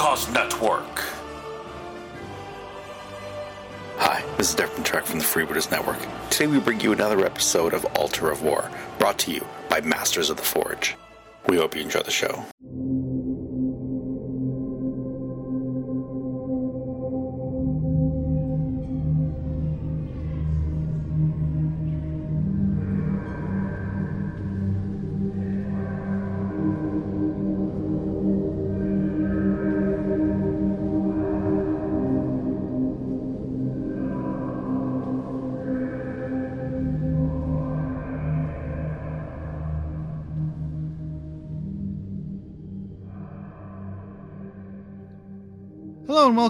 Network. Hi, this is Derek Trek from the Freebooters Network. Today we bring you another episode of Altar of War, brought to you by Masters of the Forge. We hope you enjoy the show.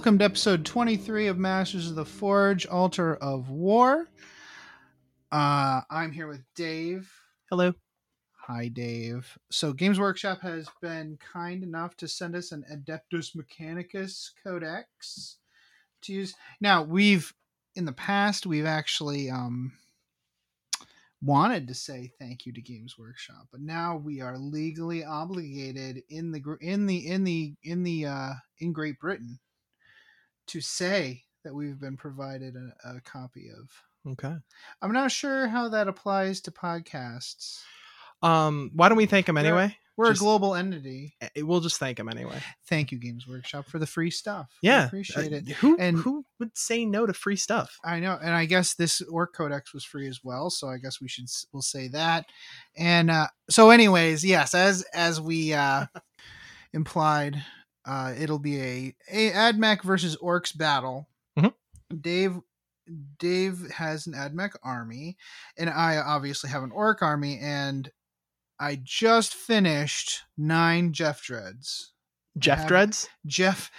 Welcome to episode 23 of Masters of the Forge, Altar of War. Uh, I'm here with Dave. Hello. Hi, Dave. So, Games Workshop has been kind enough to send us an Adeptus Mechanicus Codex to use. Now, we've in the past we've actually um, wanted to say thank you to Games Workshop, but now we are legally obligated in the in the in the in the uh, in Great Britain to say that we've been provided a, a copy of. Okay. I'm not sure how that applies to podcasts. Um, why don't we thank We're- anyway? We're Just- a global entity. We'll just thank them anyway. Thank you, Games Workshop, for the free stuff. We Yeah. appreciate Uh, it. Who And- who would say no to free stuff? I know, and I guess this work codex was free as well, so I guess we should we'll say that. And uh, so, anyways, yes, as as we uh, implied, uh, it'll be a a AdMech versus Orcs battle. Mhm. Dave Dave has an AdMech army, and I obviously have an Orc army, and I just finished nine Jeff Dreads. Jeff Dreads? Jeff,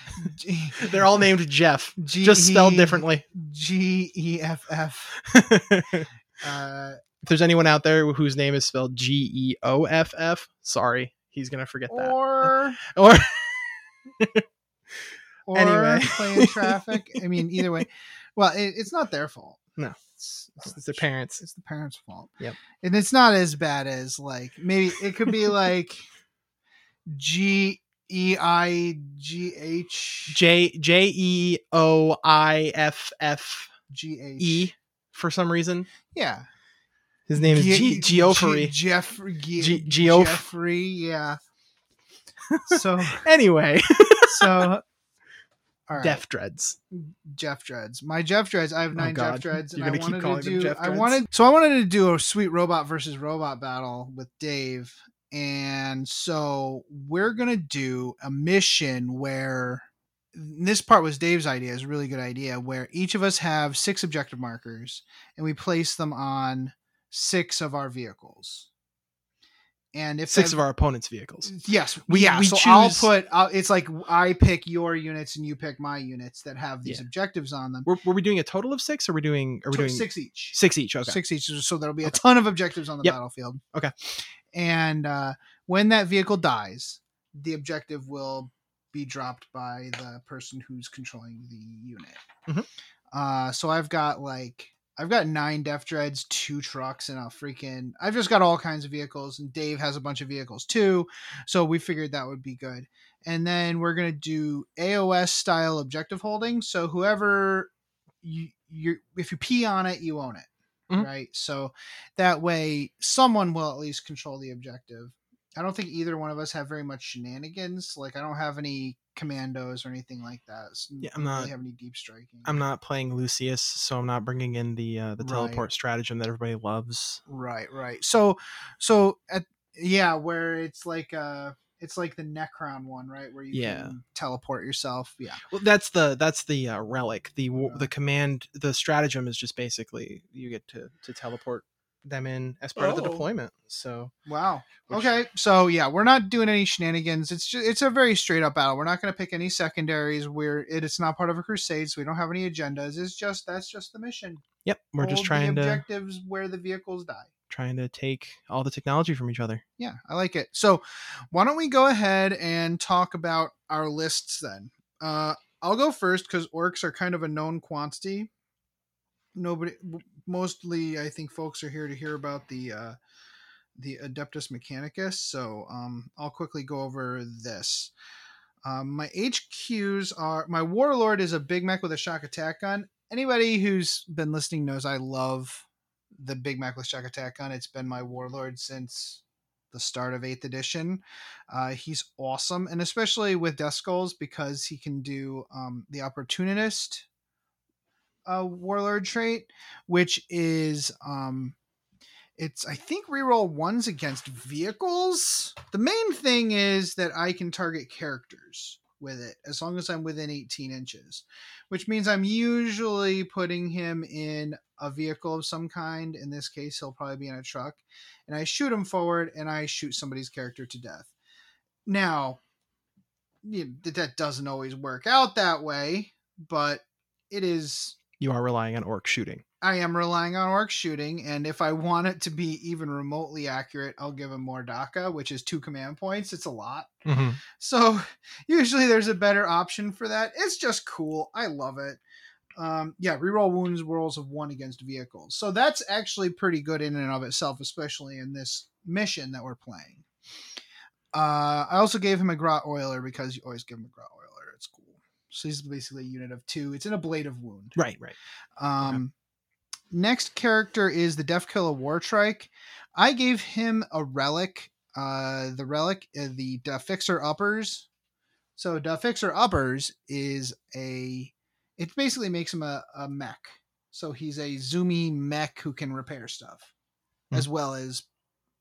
They're all named Jeff, G- just spelled differently. G E F F. if Uh, there's anyone out there whose name is spelled G E O F F, sorry, he's gonna forget that. or Or or Anyway. playing traffic. I mean, either way. Well, it, it's not their fault. No. it's, it's their parents. It's the parents' fault. Yep. and it's not as bad as like maybe it could be like G E I G H J J E O I F F G H E for some reason. Yeah, His name is G- Geoffrey. Jeff Ge- Ge- Geoff- Jeffrey. Yeah. So Anyway, so. Right. Deff Dreads. Jeff Dreads. My Jeff Dreads. I have Oh, nine Jeff Dreads, and You're I gonna keep wanted calling to them do. Jeff I wanted so I wanted to do a sweet robot versus robot battle with Dave, and so we're gonna do a mission where this part was Dave's idea. Is a really good idea where each of us have six objective markers, and we place them on six of our vehicles. And if Six that- of our opponents' vehicles. Yes, We- yeah. we so I'll put. I'll, it's like I pick your units and you pick my units that have these Yeah. objectives on them. Were, were we doing a total of six? Or are we doing? Are we doing six each. Six each. Okay. Six each. So there'll be a ton of objectives on the Yep. battlefield. Okay. And uh, when that vehicle dies, the objective will be dropped by the person who's controlling the unit. Mhm. Uh, so I've got like I've got nine Deff Dreads, two trucks, and a freaking. I've just got all kinds of vehicles, and Dave has a bunch of vehicles too. So we figured that would be good. And then we're gonna do AOS style objective holding. So whoever you you if you pee on it, you own it, Mhm. right? So that way, someone will at least control the objective. I don't think either one of us have very much shenanigans. Like I don't have any commandos or anything like that. So Yeah, I'm don't really have any deep striking. I'm not playing Lucius, so I'm not bringing in the uh, the Right. teleport stratagem that everybody loves. Right, right. So, so at yeah, where it's like uh, it's like the Necron one, right, where you Yeah. can teleport yourself. Yeah, Well, that's the that's the uh, relic. The Yeah. the command the stratagem is just basically you get to to teleport them in as part of the Oh. deployment. So Wow. Which- okay. So yeah, we're not doing any shenanigans. It's just it's a very straight up battle. We're not going to pick any secondaries. We're it, it's not part of a crusade, so we don't have any agendas. It's just that's just the mission. yep, we're just trying the to objectives where the vehicles die. trying to take all the technology from each other. Yeah, I like it. So why don't we go ahead and talk about our lists then? Uh, I'll go first because orcs are kind of a known quantity. Nobody, mostly, I think folks are here to hear about the uh, the Adeptus Mechanicus. So um, I'll quickly go over this. Um, my HQs are my warlord is a big mech with a shokk attack gun. Anybody who's been listening knows I love the big mech with shokk attack gun. It's been my warlord since the start of eighth edition. Uh, he's awesome, and especially with Death Skulls because he can do um, the opportunist uh, warlord trait, which is um, it's I think reroll ones against vehicles. The main thing is that I can target characters with it as long as I'm within 18 inches, which means I'm usually putting him in a vehicle of some kind. In this case, he'll probably be in a truck, and I shoot him forward and I shoot somebody's character to death. Now, you know, that doesn't always work out that way, but it is You are relying on orc shooting. I am relying on orc shooting, and if I want it to be even remotely accurate, I'll give him more Dakka, which is two command points. It's a lot. Mm-hmm. So usually there's a better option for that. It's just cool. I love it. Um, yeah, reroll wounds rolls of one against vehicles. So that's actually pretty good in and of itself, especially in this mission that we're playing. Uh, I also gave him a Grot Oiler because you always give him a Grot Oiler. So he's basically a unit of two. It's in a blade of wound. Right, right. Um, Next character is the Death Killer Wartrike. I gave him a relic. Uh, the relic, uh, the Da Fixer Uppers. So Da Fixer Uppers is a. It basically makes him a, a mech. So he's a zoomy mech who can repair stuff, Hmm. as well as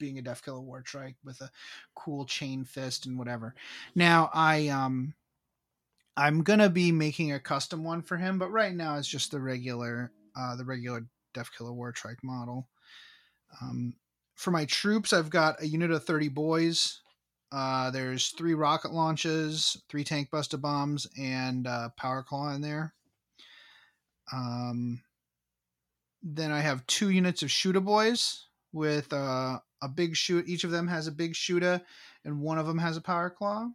being a Death Killer Wartrike with a cool chain fist and whatever. Now I um I'm gonna be making a custom one for him, but right now it's just the regular uh the regular Killer Wartrike model. Um for my troops, I've got a unit of 30 boys. Uh there's three rocket launches, three tank buster bombs, and uh power claw in there. Um then I have two units of shooter boys with uh, a big shoot. Each of them has a big shooter, and one of them has a power claw.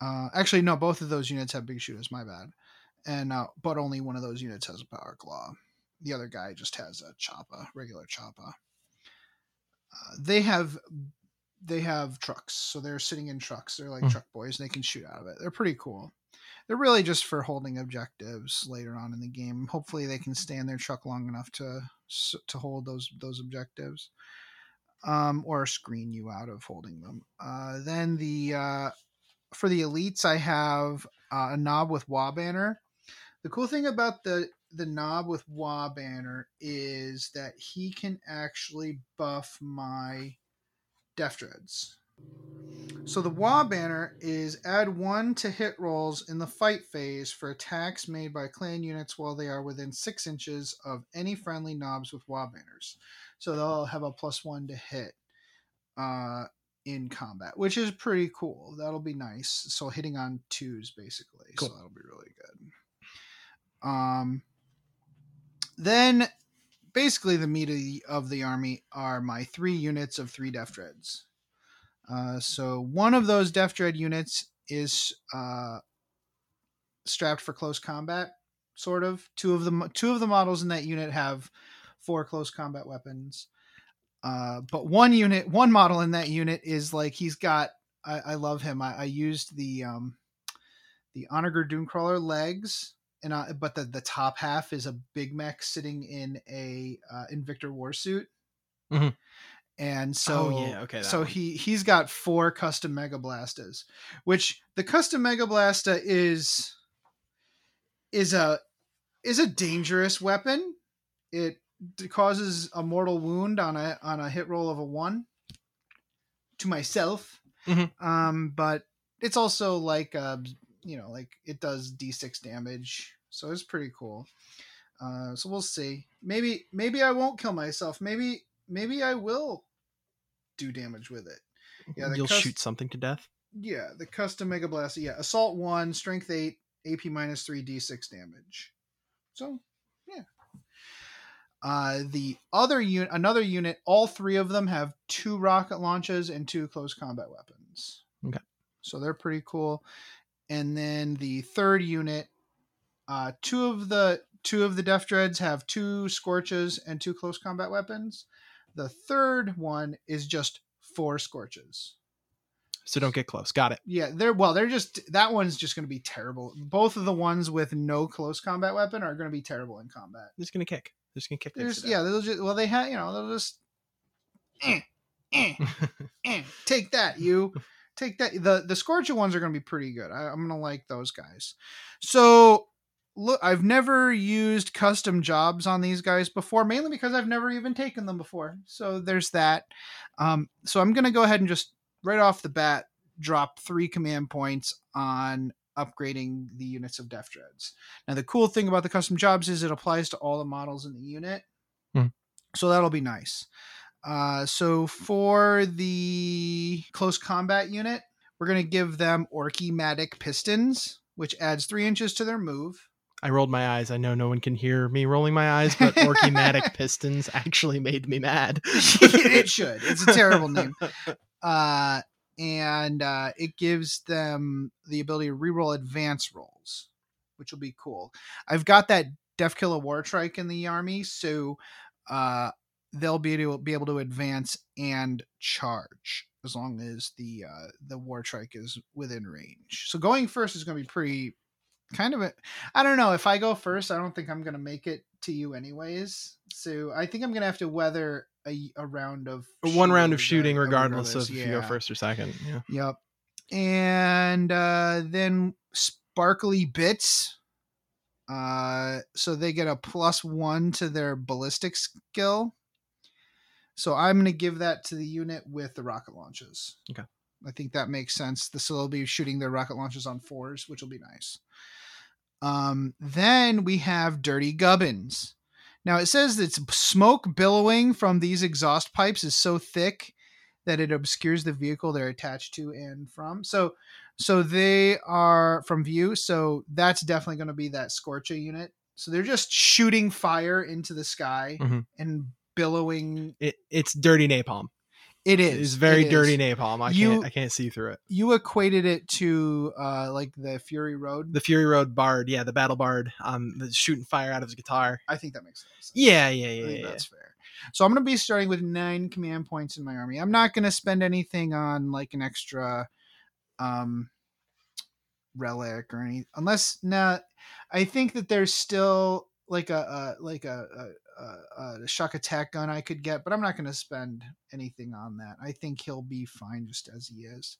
Uh, actually, no, both of those units have big shooters. My bad. And uh, but only one of those units has a power claw. The other guy just has a choppa, regular choppa. Uh, they have they have trucks, so they're sitting in trucks. They're like Hmm. truck boys, and they can shoot out of it. They're pretty cool. They're really just for holding objectives later on in the game. Hopefully, they can stay in their truck long enough to to hold those those objectives, um, or screen you out of holding them. Uh, then the uh, for the elites, I have uh, a Nob with Waaagh! banner. The cool thing about the the Nob with Waaagh! banner is that he can actually buff my Deff Dreads. So the Waaagh! banner is add one to hit rolls in the fight phase for attacks made by clan units while they are within six inches of any friendly Nobs with Waaagh! banners. So they'll have a plus one to hit uh, in combat, which is pretty cool. That'll be nice. So hitting on twos basically. Cool. So that'll be really good. Um, then basically the meat of the, of the army are my three units of three Deff Dreads. Uh, so one of those Deff Dread units is uh, strapped for close combat, sort of. Two of the two of the models in that unit have four close combat weapons. Uh, but one unit, one model in that unit is like he's got. I, I love him. I, I used the um, the Onager Doomcrawler legs, and uh, but the the top half is a Big Mech sitting in a uh, Invictor warsuit. Mhm. And so, Oh, yeah, okay, so one. he he's got four custom Mega Blasters, which the custom Mega Blaster is is a is a dangerous weapon. It causes a mortal wound on a on a hit roll of a one to myself. Mhm. Um, but it's also like uh, you know, like it does d6 damage, so it's pretty cool. Uh, so we'll see. Maybe maybe I won't kill myself. Maybe maybe I will do damage with it. Yeah, You'll cus- shoot something to death. Yeah, the custom Mega Blaster. Yeah, Assault one, Strength eight, AP minus three, D6 damage. So, yeah. Uh, the other unit, another unit, all three of them have two rocket launches and two close combat weapons. Okay. So they're pretty cool. And then the third unit, uh, two of the two of the Deff Dreads have two scorches and two close combat weapons. The third one is just four scorches. So don't get close. Got it. Yeah, they're well. They're just that one's just going to be terrible. Both of the ones with no close combat weapon are going to be terrible in combat. They're just gonna kick. They're just gonna kick. Just, yeah, they'll just well they have you know they'll just eh, eh, eh, take that you take that the the scorcher ones are going to be pretty good. I, I'm going to like those guys. So look, I've never used custom jobs on these guys before, mainly because I've never even taken them before. So there's that. Um, so I'm going to go ahead and just right off the bat drop three command points on upgrading the units of Death Dreads. Now the cool thing about the custom jobs is it applies to all the models in the unit. Hmm. So that'll be nice. Uh, so for the close combat unit, we're going to give them Orkimatic Pistons, which adds three inches to their move. I rolled my eyes. I know no one can hear me rolling my eyes, but Orkimatic Pistons actually made me mad. it should. It's a terrible name. Uh, and uh, it gives them the ability to reroll advance rolls, which will be cool. I've got that Def Killer War Trike in the army, so uh, they'll be able, be able to advance and charge as long as the uh, the War Trike is within range. So going first is going to be pretty kind of a I don't know if I go first I don't think I'm going to make it to you anyways. So I think I'm going to have to weather a, a round of One round of shooting regardless, regardless, of if you go first or second. Yeah. Yep. And uh, then sparkly bits. Uh, so they get a plus one to their ballistic skill. So I'm going to give that to the unit with the rocket launches. Okay. I think that makes sense. The so they'll be shooting their rocket launches on fours, which will be nice. Um, then we have dirty gubbins. Now it says that smoke billowing from these exhaust pipes is so thick that it obscures the vehicle they're attached to and from. So so they are from view. So that's definitely going to be that Skorcha unit. So they're just shooting fire into the sky Mhm. and billowing. It, it's dirty napalm. It is. It's very it dirty is. napalm. I You- can't I can't see through it. You equated it to uh like the Fury Road. The Fury Road Bard, yeah, the battle bard, um, the shooting fire out of his guitar. I think that makes sense. Yeah, yeah, yeah, yeah. that's fair. So I'm going to be starting with nine command points in my army. I'm not going to spend anything on like an extra um relic or any unless now I think that there's still like a, a like a, a, a, a shock attack gun I could get, but I'm not going to spend anything on that. I think he'll be fine just as he is.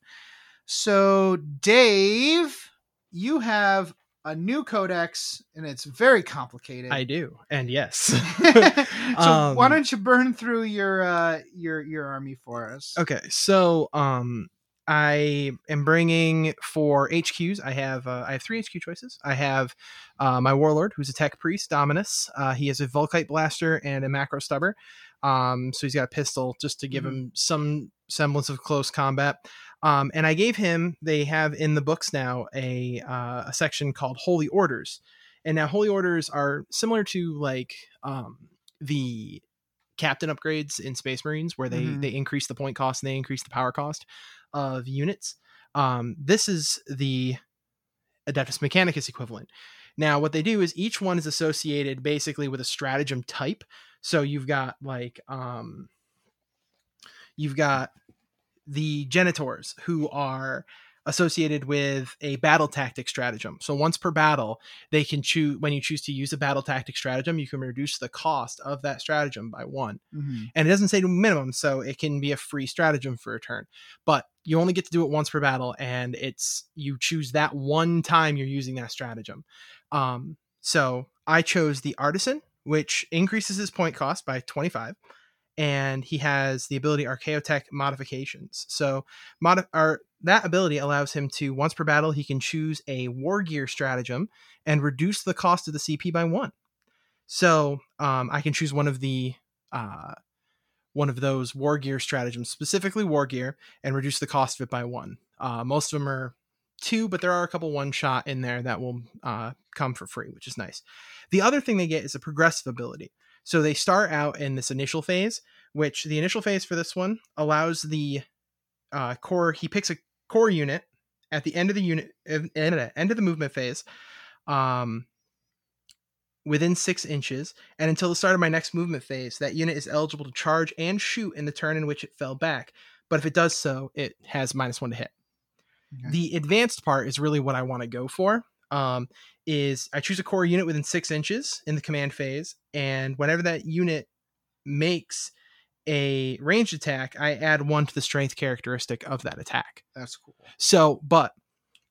So Dave, you have a new codex and it's very complicated. I do, and yes. so Um, why don't you burn through your uh your your army for us? Okay, so um, I am bringing for HQs. I have uh, I have three HQ choices. I have uh, my warlord, who's a tech priest, Dominus. Uh, he has a Volkite blaster and a macro stubber. Um, so he's got a pistol just to give Mhm. him some semblance of close combat. Um, and I gave him. They have in the books now a uh, a section called Holy Orders, and now Holy Orders are similar to like um, the captain upgrades in Space Marines, where they Mhm. they increase the point cost and they increase the power cost of units. Um, this is the Adeptus Mechanicus equivalent. Now, what they do is each one is associated basically with a stratagem type. So you've got like um, you've got the Genetors who are associated with a battle tactic stratagem. So once per battle, they can choose when you choose to use a battle tactic stratagem, you can reduce the cost of that stratagem by one Mhm. and it doesn't say minimum so it can be a free stratagem for a turn but you only get to do it once per battle and it's you choose that one time you're using that stratagem um so i chose the artisan which increases his point cost by 25 and he has the ability archaeotech modifications so mod- or, that ability allows him to once per battle he can choose a war gear stratagem and reduce the cost of the cp by one so um, i can choose one of the uh, one of those war gear stratagems, specifically war gear, and reduce the cost of it by one. Uh, most of them are two, but there are a couple one shot in there that will uh, come for free, which is nice. The other thing they get is a progressive ability. So they start out in this initial phase, which the initial phase for this one allows the uh, core. He picks a core unit at the end of the unit, end of the movement phase. Um, within six inches, and until the start of my next movement phase, that unit is eligible to charge and shoot in the turn in which it fell back. but if it does so, it has minus one to hit. Okay. The advanced part is really what I want to go for. Um, is I choose a core unit within six inches in the command phase, and whenever that unit makes a ranged attack, I add one to the strength characteristic of that attack. That's cool. So, but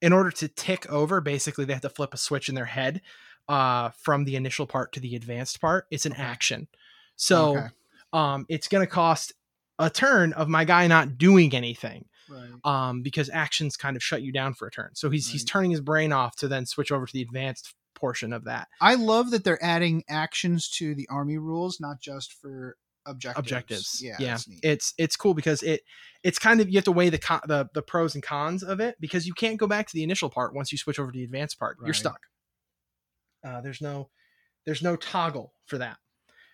in order to tick over, basically they have to flip a switch in their head uh, from the initial part to the advanced part. It's an action. So, Okay. um, it's going to cost a turn of my guy not doing anything Right. um, because actions kind of shut you down for a turn. So he's he's turning his brain off to then switch over to the advanced portion of that I love that they're adding actions to the army rules, not just for objectives. objectives. Yeah. yeah. It's it's cool because it it's kind of you have to weigh the con- the the pros and cons of it because you can't go back to the initial part once you switch over to the advanced part. You're stuck. Uh, there's no there's no toggle for that.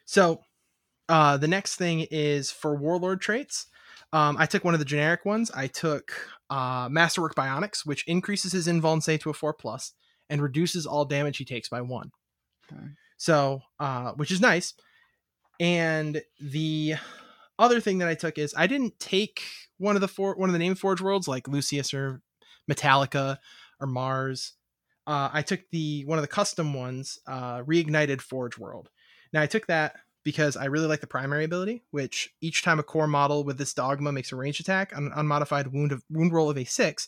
So uh, the next thing is for warlord traits. Um, I took one of the generic ones. I took uh, Masterwork Bionics, which increases his invuln save to a four plus and reduces all damage he takes by one. Okay. So, uh, which is nice. And the other thing that I took is I didn't take one of the four one of the name forge worlds like Lucius or Metalica or Mars. Uh, I took the one of the custom ones, uh, reignited forge world. Now I took that because I really like the primary ability, which each time a core model with this dogma makes a range attack on an unmodified wound of wound roll of a six,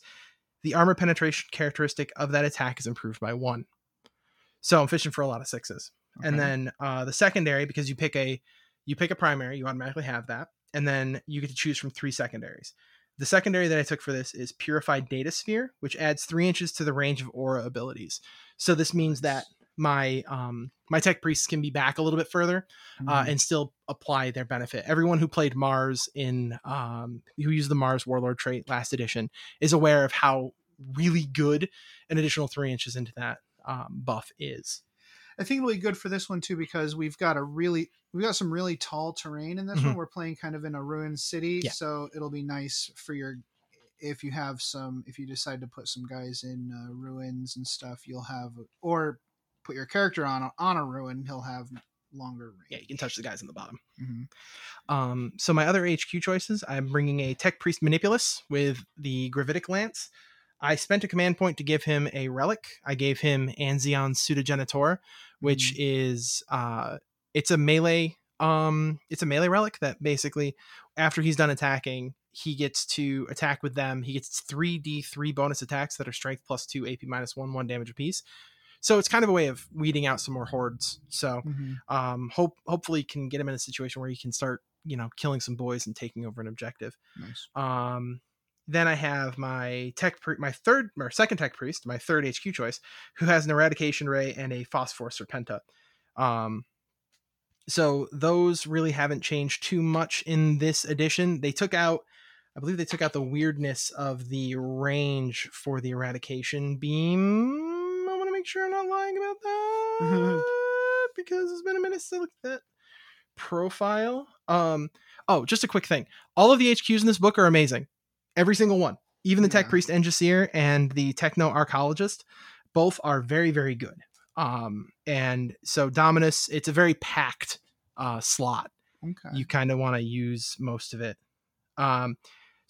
the armor penetration characteristic of that attack is improved by one. So I'm fishing for a lot of sixes. And then uh, the secondary because you pick a you pick a primary you automatically have that and then you get to choose from three secondaries. The secondary that i took for this is purified data sphere which adds three inches to the range of aura abilities. So this means that my um my tech priests can be back a little bit further uh, Mhm. and still apply their benefit everyone who played mars in um who used the mars warlord trait last edition is aware of how really good an additional three inches into that um, buff is I think it'll be good for this one too because we've got a really we've got some really tall terrain in this Mhm. one. We're playing kind of in a ruined city, Yeah. so it'll be nice for your if you have some if you decide to put some guys in uh, ruins and stuff, you'll have or put your character on a, on a ruin, he'll have longer range. yeah you can touch the guys in the bottom Mhm. Um, so my other HQ choices, I'm bringing a Tech Priest Manipulus with the Gravitic Lance. I spent a command point to give him a relic. I gave him Anzion Pseudogenitor, which is uh, it's a melee um, it's a melee relic that basically after he's done attacking, he gets to attack with them. He gets three D three bonus attacks that are Strength plus two, AP minus one, one damage apiece. So it's kind of a way of weeding out some more hordes. So Mhm. um hope hopefully can get him in a situation where he can start you know killing some boys and taking over an objective Nice. um then i have my tech pri- my third or second tech priest my third hq choice who has an eradication ray and a phosphor serpenta um so those really haven't changed too much in this edition they took out i believe they took out the weirdness of the range for the eradication beam because it's been a minute since i looked at that profile um oh just a quick thing all of the hqs in this book are amazing every single one even the tech Yeah. priest Enginseer and the techno archaeologist both are very very good um and so dominus it's a very packed uh slot Okay. you kind of want to use most of it. Um,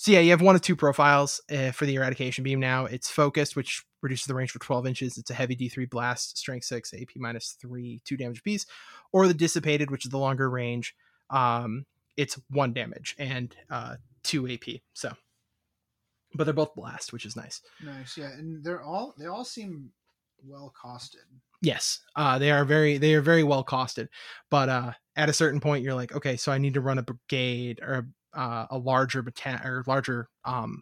so yeah, you have one of two profiles uh, for the eradication beam now. It's focused, which reduces the range for 12 inches. It's a heavy D3 blast, strength six, AP minus three, two damage piece, or the dissipated, which is the longer range. Um, it's one damage and uh, two AP. So, but they're both blast, which is nice. nice. Yeah, and they're all they all seem well costed. Yes, uh, they are very they are very well costed, but uh, at a certain point, you're like, okay, so I need to run a brigade or uh, a larger battalion or larger um,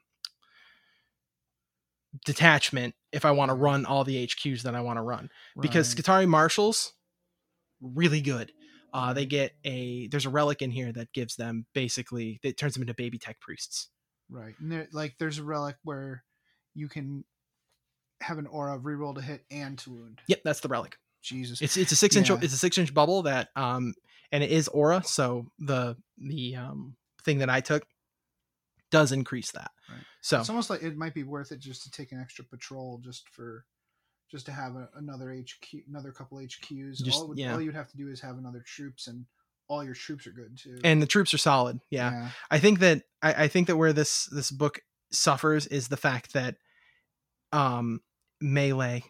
detachment if I want to run all the HQs that I want to run because Right. Skitarii Marshals really good. Uh, they get a there's a relic in here that gives them basically that turns them into baby tech priests. Right. And there, like there's a relic where you can have an aura of reroll to hit and to wound. Yep, that's the relic. Jesus. It's it's a six inch Yeah. it's a six inch bubble that um and it is aura, so the the um thing that I took does increase that. Right. So It's almost like it might be worth it just to take an extra patrol just for just to have a, another HQ, another couple HQs. Just- all, would, yeah. all you'd have to do is have another troops and all your troops are good too. and the troops are solid. Yeah, I think that I, I think that where this this book suffers is the fact that um melee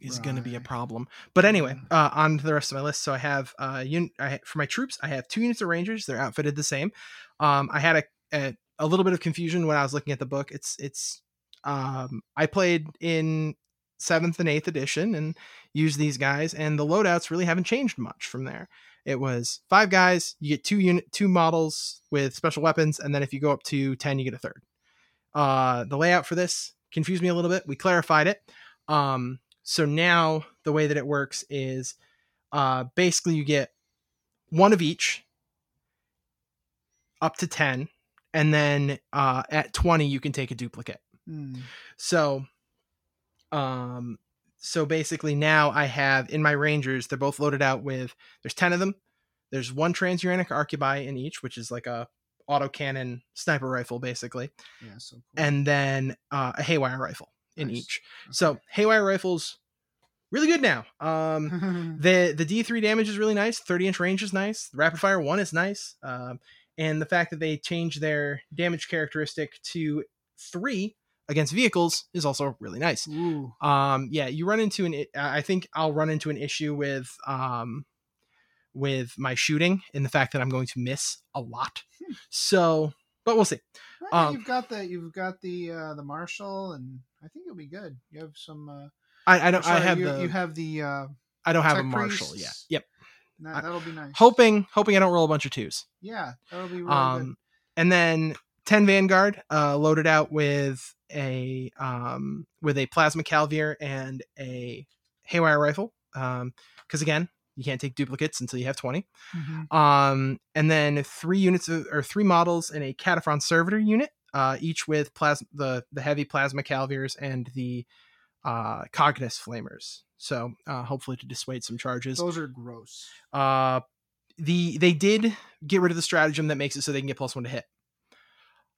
is going to be a problem. But anyway, uh, on to the rest of my list. So I have uh, un- I, for my troops, I have two units of rangers. They're outfitted the same. Um, I had a, a a little bit of confusion when I was looking at the book. It's it's um, I played in seventh and eighth edition and used these guys, and the loadouts really haven't changed much from there. It was five guys. You get two unit two models with special weapons, and then if you go up to ten, you get a third. Uh, the layout for this confused me a little bit. We clarified it. Um, so now the way that it works is uh, basically you get one of each up to 10 and then uh, at 20 you can take a duplicate Hmm. so um so basically now i have in my rangers they're both loaded out with there's 10 of them there's one transuranic arquebus in each which is like a autocannon sniper rifle basically Yeah, so cool. and then uh, a haywire rifle in Nice. each so haywire rifles really good now um the the D3 damage is really nice. 30 inch range is nice. The rapid fire one is nice. Um, and the fact that they changed their damage characteristic to three against vehicles is also really nice. Ooh. Um, yeah, you run into an. I I think I'll run into an issue with um, with my shooting in the fact that I'm going to miss a lot. Hmm. So, but we'll see. Well, Um, you've got the you've got the uh, the marshal, and I think it'll be good. You have some. Uh, I, I don't. I have you, the. you have the. Uh, I don't have a marshal yet. Yep. that, I- that'll be nice. Hoping, hoping I don't roll a bunch of twos. Yeah, that'll be really um and then 10 vanguard uh loaded out with a um with a plasma caliver and a haywire rifle um because again you can't take duplicates until you have 20 good. Mhm. um and then three units of, or three models in a Kataphron servitor unit uh each with plasma the the heavy plasma calivers and the uh cognis flamers so uh hopefully to dissuade some charges Those are gross. uh, the they did get rid of the stratagem that makes it so they can get plus one to hit.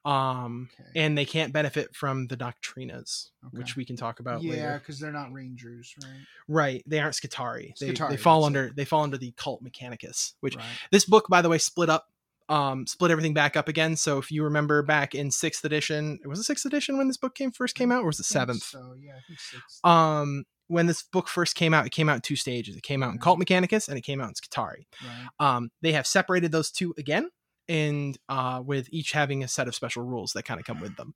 Um, Okay. and they can't benefit from the doctrinas, Okay. which we can talk about yeah, because they're not rangers, right? Right? They aren't Skitarii. They, they fall under it. they fall under the cult Mechanicus, which right. this book, by the way, split up. Um, split everything back up again. So if you remember back in sixth edition, it was it sixth edition when this book came first came out, or was it seventh? So yeah, I think six. Um, when this book first came out, it came out in two stages. It came out in. Cult Mechanicus and it came out in Skitarii. right. Um, they have separated those two again, and uh, with each having a set of special rules that kind of come with them.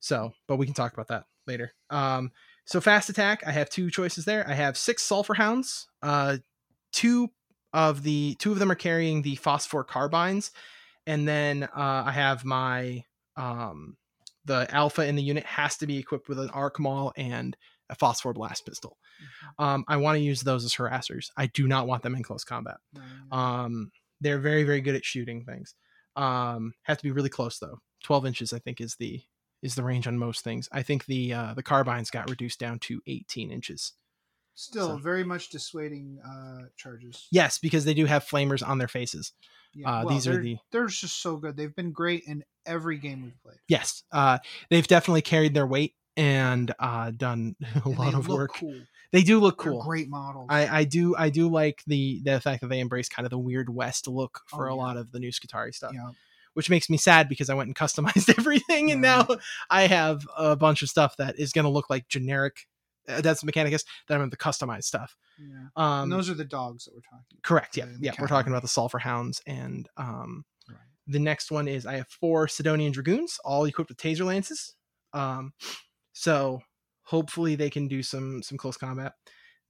So, but we can talk about that later. Um, so fast attack, I have two choices there. I have six sulfur hounds. Uh, two of the two of them are carrying the phosphor carbines, and then uh, I have my um, the alpha in the unit has to be equipped with an arc maul and a phosphor blast pistol. Um, I want to use those as harassers. I do not want them in close combat. Um, they're very, very good at shooting things. Um, have to be really close though. Twelve inches, I think, is the is the range on most things. I think the uh, the carbines got reduced down to eighteen inches. Still so- very much dissuading uh, charges. Yes, because they do have flamers on their faces. Yeah, Uh, well, these are the They're just so good. They've been great in every game we've played. yes. Uh, they've definitely carried their weight and uh, done a And lot of work. Cool. They do look They're cool. great models. I, I do I do like the the fact that they embrace kind of the weird west look for Oh, a lot of the new Skitarii stuff. yeah. which makes me sad because I went and customized everything, and Yeah. now I have a bunch of stuff that is going to look like generic. Uh, that's Mechanicus. That I'm going to customize stuff. Yeah. Um, and those are the dogs that we're talking about. correct. Yeah, yeah. We're talking about the Sulfur Hounds, and um, Right. the next one is I have four Sydonian Dragoons, all equipped with Taser lances. Um, so hopefully they can do some some close combat.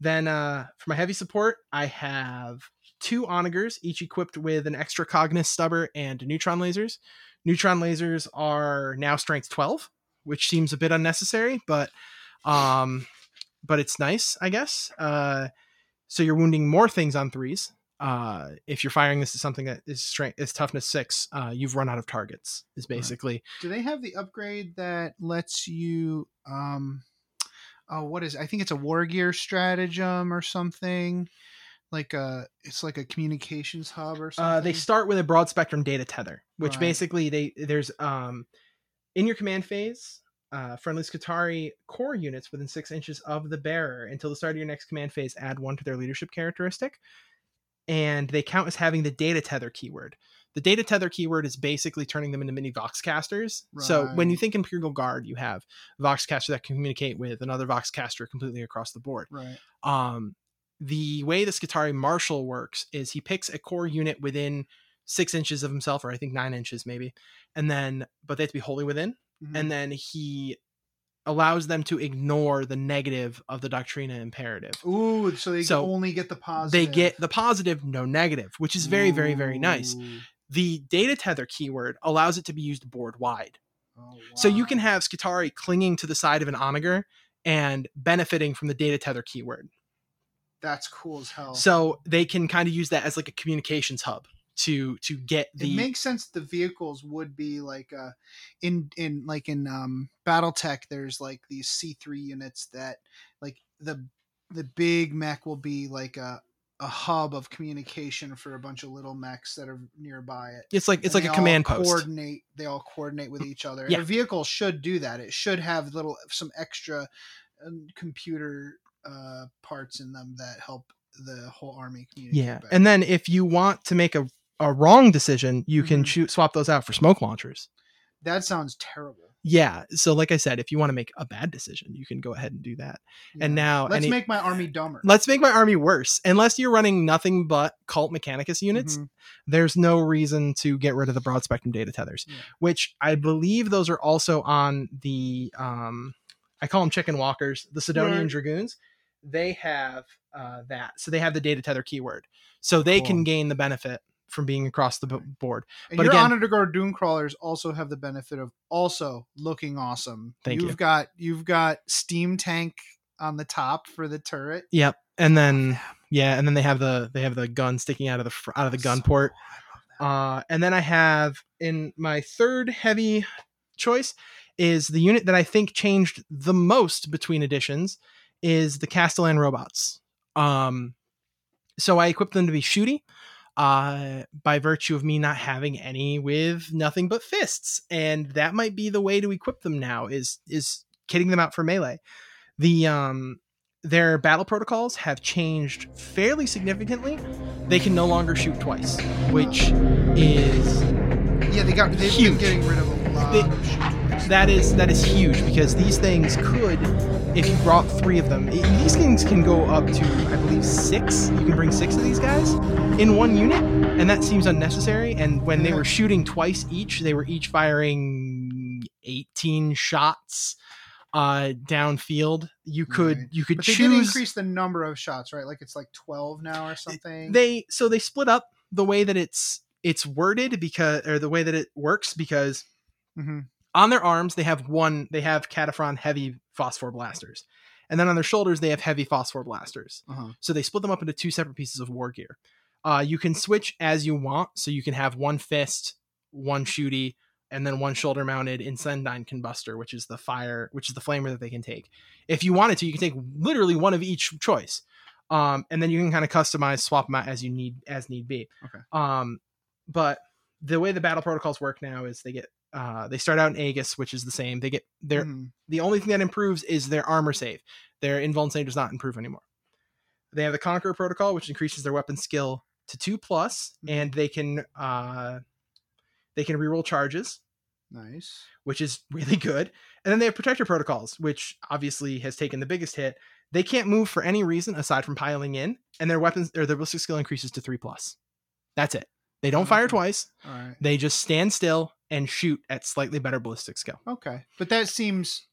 Then uh, for my heavy support, I have two onagers, each equipped with an extra cognis stubber and neutron lasers. Neutron lasers are now strength 12, which seems a bit unnecessary, but um, but it's nice, I guess. Uh, so you're wounding more things on threes. Uh, if you're firing this as something that is strength is toughness six, uh, you've run out of targets. Is Right. basically Do they have the upgrade that lets you um oh what is it? I think it's a war gear stratagem or something. Like a it's like a communications hub or something. Uh, they start with a broad spectrum data tether, which Right. basically they there's um in your command phase, uh, friendly Skitarii core units within six inches of the bearer until the start of your next command phase add one to their leadership characteristic. and they count as having the data tether keyword. The data tether keyword is basically turning them into mini Voxcasters. So when you think Imperial Guard, you have Voxcaster that can communicate with another Voxcaster completely across the board. Right. Um, the way the Skitarii Marshal works is he picks a core unit within six inches of himself, or I think nine inches maybe, and then but they have to be wholly within, Mhm. and then he allows them to ignore the negative of the Doctrina imperative. Ooh, so they So, only get the positive. They get the positive, no negative, which is very, very, very nice. The data tether keyword allows it to be used board wide. Oh, So you can have Skitarii clinging to the side of an onager and benefiting from the data tether keyword. That's cool as hell. So they can kind of use that as like a communications hub to to get the it makes sense the vehicles would be like uh in in like in um battletech there's like these c3 units that like the the big mech will be like a a hub of communication for a bunch of little mechs that are nearby it it's like it's And like a command post. coordinate they all coordinate with each other Yeah. and a vehicle should do that it should have little some extra um, computer uh parts in them that help the whole army communicate Yeah. better. And then if you want to make a a wrong decision, you can Mhm. shoot swap those out for smoke launchers. that sounds terrible Yeah. So like I said, if you want to make a bad decision, you can go ahead and do that. And now let's any- make my army dumber let's make my army worse. Unless you're running nothing but cult mechanicus units, Mhm. there's no reason to get rid of the broad spectrum data tethers, Yeah. which I believe those are also on the um I call them chicken walkers, the Sydonian Right. dragoons. They have uh, that, so they have the data tether keyword, so they Cool. can gain the benefit from being across the board. And But your again- Honor to Guard Doom Crawlers also have the benefit of also looking awesome. Thank you've you. got you've got steam tank on the top for the turret. Yep, and then yeah, and then they have the they have the gun sticking out of the fr- out of the gun So port. cool. I love Uh, and then I have in my third heavy choice is the unit that I think changed the most between editions is the Kastelan robots. Um, so I equipped them to be shooty uh, by virtue of me not having any with nothing but fists, and that might be the way to equip them now is is kitting them out for melee. The um, their battle protocols have changed fairly significantly. They can no longer shoot twice, which is. Yeah, they got they've Huge. been getting rid of a lot They- of. That is that is huge because these things could if you brought three of them i- these things can go up to i believe six you can bring six of these guys in one unit and that seems unnecessary and when they were shooting twice each they were each firing 18 shots uh downfield you could Right. you could But choose increase the number of shots, right? Like it's like twelve now or something. they so they split up the way that it's it's worded because or the way that it works because hmm on their arms they have one they have cataphren heavy phosphor blasters. And then on their shoulders they have heavy phosphor blasters. Uh-huh. so they split them up into two separate pieces of war gear. Uh, you can switch as you want. So you can have one fist one shooty and then one shoulder mounted incendine combustor which is the fire which is the flamer that they can take. If you wanted to you can take literally one of each choice. Um, and then you can kind of customize swap them out as you need as need be. Okay. um, but the way the battle protocols work now is they get uh, they start out in Aegis, which is the same. They get their Mhm. the only thing that improves is their armor save. Their invuln save does not improve anymore. They have the Conqueror protocol, which increases their weapon skill to two plus, Mhm. and they can uh, they can reroll charges, Nice. which is really good. And then they have Protector protocols, which obviously has taken the biggest hit. They can't move for any reason aside from piling in, and their weapons or their ballistic skill increases to three plus. That's it. They don't fire twice. All right. They just stand still and shoot at slightly better ballistic skill. Okay. But that seems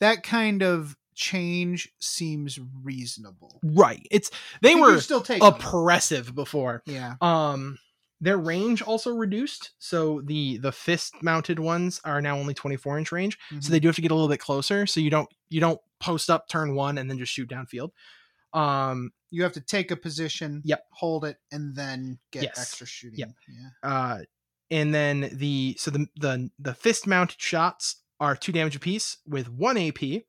that kind of change seems reasonable. Right. It's they were still take them. oppressive before. Yeah. Um their range also reduced. So the the fist mounted ones are now only 24 inch range. So Mhm. they do have to get a little bit closer. So you don't you don't post up turn one and then just shoot downfield. Um you have to take a position, Yep. hold it, and then get Yes. extra shooting. Yep. Yeah. uh and then the so the the the fist mounted shots are two damage apiece with one AP.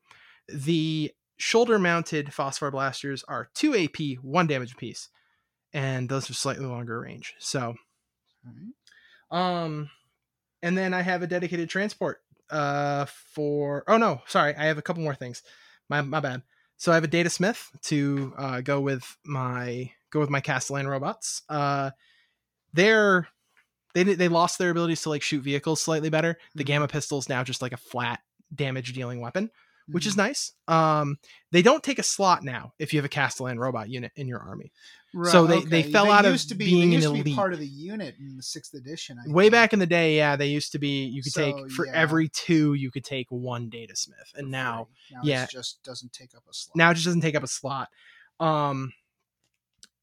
The shoulder mounted phosphor blasters are two AP, one damage apiece, and those are slightly longer range. So, um, and then I have a dedicated transport uh for oh no sorry I have a couple more things my my bad so I have a data smith to uh, go with my go with my Kastelan robots. Uh, they're they they lost their abilities to like shoot vehicles slightly better. The Mhm. gamma pistol is now just like a flat damage dealing weapon, which is Mhm. nice. Um, they don't take a slot now if you have a Kastelan robot unit in your army. Right, so they- they fell out of to be, being they used to be part of the unit in the sixth edition. I Way think. back in the day, yeah, they used to be. You could So, take for yeah. every two, you could take one data smith, and now now yeah. it just doesn't take up a slot. now it just doesn't take up a slot. Um,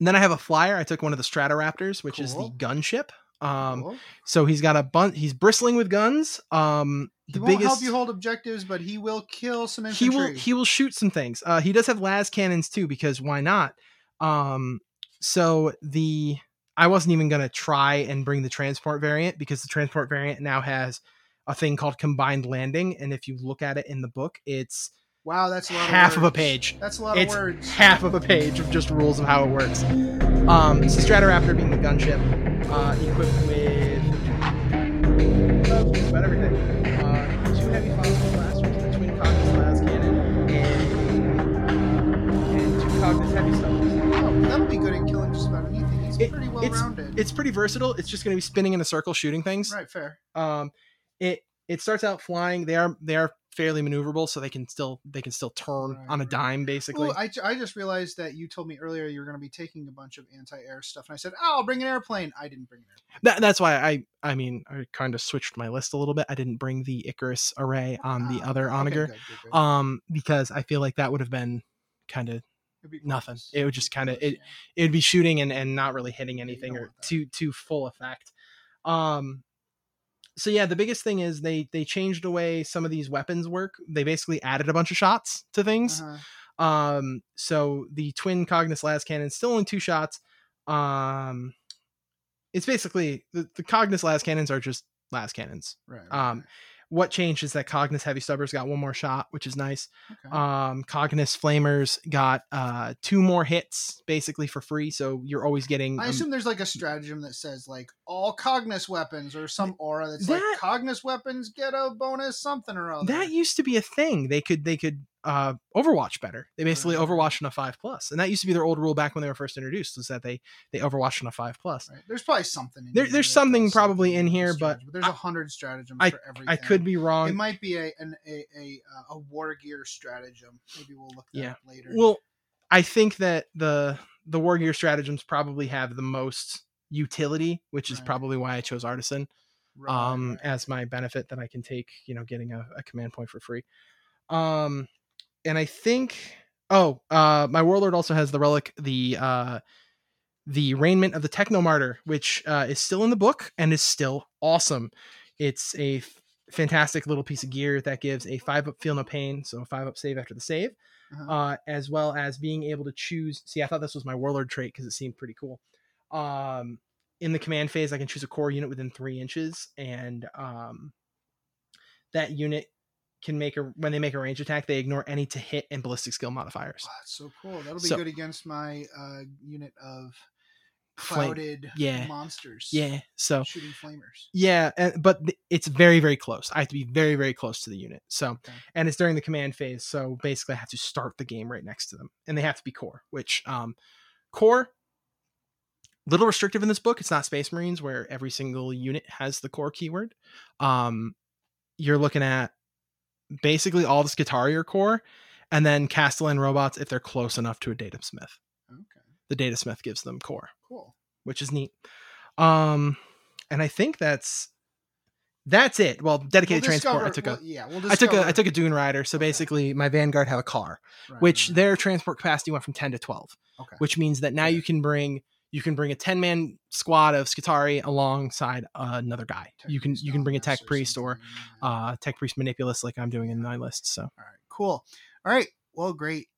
and then I have a flyer. I took one of the Stratoraptors, which is the gunship. Um, Cool. so he's got a bun. He's bristling with guns. Um, he the won't biggest. help you hold objectives, but he will kill some infantry. he will he will shoot some things. Uh, he does have las cannons too because why not? Um, so the I wasn't even gonna try and bring the transport variant because the transport variant now has a thing called combined landing, and if you look at it in the book, it's wow, that's a lot. half of, of a page. That's a lot It's of words. half of a page of just rules of how it works. Um, so Stratoraptor being the gunship, uh, equipped with uh, about everything. Uh, two heavy phosphor blasters, the twin Cognis las cannon, and, and two Cognis heavy stubbers. Oh, that'll be good at killing just about anything. It's It- pretty well it's- rounded. It's pretty versatile. It's just going to be spinning in a circle, shooting things. right, fair. Um, it it starts out flying. They are they are fairly maneuverable, so they can still they can still turn Right, on a dime, basically. Well, I, I just realized that you told me earlier you were going to be taking a bunch of anti-air stuff, and I said, "Oh, I'll bring an airplane." I didn't bring an airplane. That, that's why I I mean I kind of switched my list a little bit. I didn't bring the Icarus array on the Ah, other okay, onager, good, good, good. um, because I feel like that would have been kind of nothing. It would just kinda- pointless, it would be shooting and, and not really hitting anything or to to full effect. Um, so yeah, the biggest thing is they they changed the way some of these weapons work. They basically added a bunch of shots to things. Uh-huh. Um, so the twin Cognis las cannon still only two shots. Um, it's basically the, the Cognis las cannons are just las cannons. Right, right, Um, what changed is that Cognis heavy stubbers got one more shot, which is nice. Okay. Um, Cognis flamers got uh two more hits basically for free, so you're always getting. I um, assume there's like a stratagem that says like all Cognis weapons or some aura that's That- like Cognis weapons get a bonus something or other. that used to be a thing. They could they could uh Overwatch better. They basically Right. Overwatched on a five plus, and that used to be their old rule back when they were first introduced, was that they they Overwatched on a five plus. Right. There's probably something. In There- here there's something probably something in here, but stratagem, there's a hundred stratagems for everything. I could be wrong. It might be a an, a a uh, a war gear stratagem. Maybe we'll look that Yeah. up later. Well, I think that the the war gear stratagems probably have the most utility, which is Right. probably why I chose artisan Right, um as my benefit that I can take, you know, getting a, a command point for free. Um and I think oh, uh my warlord also has the relic, the uh the raiment of the techno martyr, which uh, is still in the book and is still awesome. It's a f- fantastic little piece of gear that gives a five up feel no pain, so a five up save after the save, Uh-huh. uh, as well as being able to choose. See, I thought this was my warlord trait because it seemed pretty cool. Um, in the command phase, I can choose a core unit within three inches, and um, that unit can make a when they make a range attack, they ignore any to hit and ballistic skill modifiers. Wow, that's so cool. That'll be So- good against my uh, unit of Flame- clouded yeah. monsters. Yeah, so shooting flamers. Yeah, and, but th- it's very very close. I have to be very very close to the unit. So, Okay. and it's during the command phase. So basically, I have to start the game right next to them, and they have to be core. Which um, core, little restrictive in this book. It's not Space Marines where every single unit has the core keyword. Um, you're looking at basically all the Skitarii are core, and then Kastelan robots if they're close enough to a Data Smith. Okay, The Data Smith gives them core cool. which is neat. Um, and I think that's that's it. Well, dedicated We'll transport. I took a well, yeah. We'll I took a I took a Dune Rider. So Okay. basically, my Vanguard have a car, right, which right. their transport capacity went from ten to twelve, okay. which means that now you can bring you can bring a ten man squad of Skitarii alongside another guy. Tech you can you can bring a tech priest or uh tech priest manipulus like I'm doing in my list. So All right, cool. All right, well, great.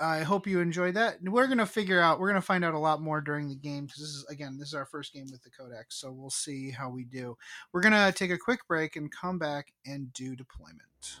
I hope you enjoyed that. We're gonna figure out. We're gonna find out a lot more during the game because this is again, this is our first game with the Codex, so we'll see how we do. We're gonna take a quick break and come back and do deployment.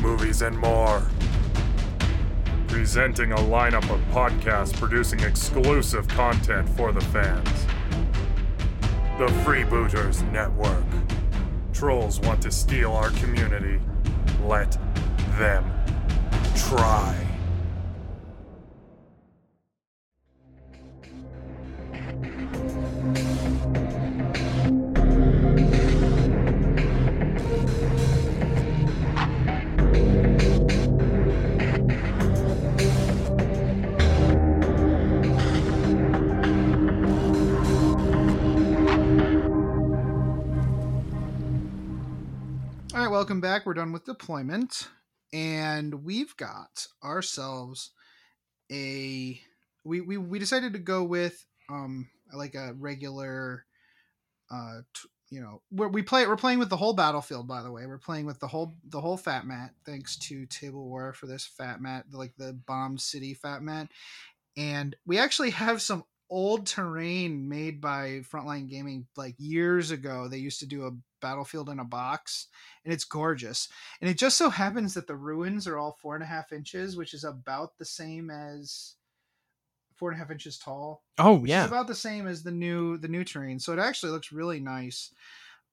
movies, and more. Presenting a lineup of podcasts producing exclusive content for the fans. The Freebooters Network. Trolls want to steal our community. Let them try. Back. We're done with deployment, and we've got ourselves a. We we we decided to go with um like a regular, uh, t- you know, we're, we play we're playing with the whole battlefield. By the way, we're playing with the whole the whole fat mat. Thanks to Table War for this fat mat, like the bombed city fat mat, and we actually have some old terrain made by Frontline Gaming like years ago. They used to do a battlefield in a box, and it's gorgeous. And it just so happens that the ruins are all four and a half inches, which is about the same as four and a half inches tall. Oh yeah. about the same as the new the new terrain. So it actually looks really nice.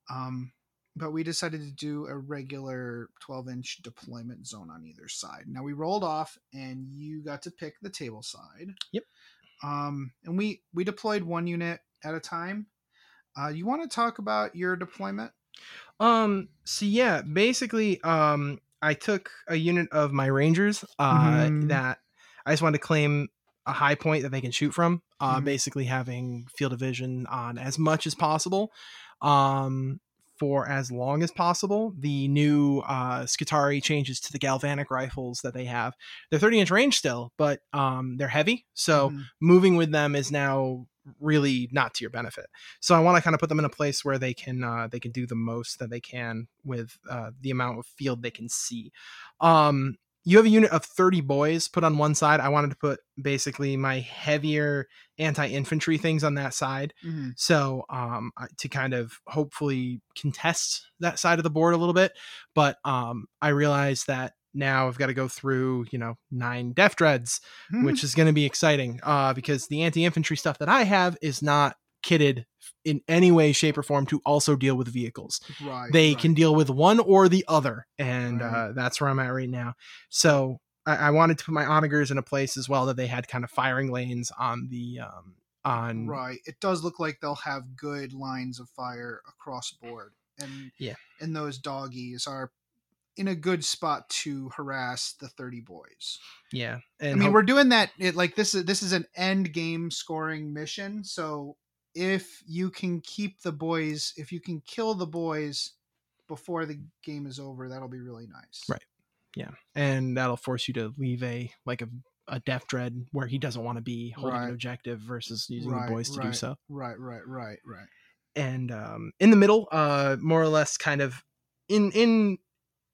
Um, but we decided to do a regular 12 inch deployment zone on either side. Now we rolled off, and you got to pick the table side. Yep. Um, and we we deployed one unit at a time. Uh, you want to talk about your deployment? Um. So yeah, basically, um, I took a unit of my rangers. Uh, Mhm. that I just wanted to claim a high point that they can shoot from. Uh, Mhm. basically having field of vision on as much as possible. Um. For as long as possible, the new uh, Skitarii changes to the galvanic rifles that they have. They're 30 inch range still, but um, they're heavy. So Mhm. moving with them is now really not to your benefit. So I want to kind of put them in a place where they can uh, they can do the most that they can with uh, the amount of field they can see. Um, you have a unit of 30 boys put on one side. I wanted to put basically my heavier anti-infantry things on that side. Mhm. So um, to kind of hopefully contest that side of the board a little bit, but um, I realized that now I've got to go through you know nine deff Dreads, Hmm. which is going to be exciting uh, because the anti-infantry stuff that I have is not kitted in any way, shape, or form to also deal with vehicles. right, They right. can deal with one or the other, and Right. uh, that's where I'm at right now. So I, I wanted to put my onagers in a place as well that they had kind of firing lanes on the um, on Right. It does look like they'll have good lines of fire across board. And Yeah. and those doggies are in a good spot to harass the 30 boys. yeah. I mean, hope- we're doing that it like this is this is an end game scoring mission, so if you can keep the boys, if you can kill the boys before the game is over, that'll be really nice. Right. yeah, and that'll force you to leave a like a a Deff Dread where he doesn't want to be holding Right. an objective versus using Right, the boys to do so. Right, right, right, right. and um, in the middle, uh, more or less, kind of in in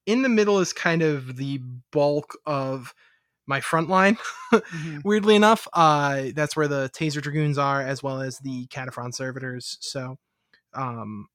in the middle is kind of the bulk of my front line. Mhm. Weirdly enough, uh, that's where the Taser Dragoons are, as well as the Kataphron Servitors. So, um,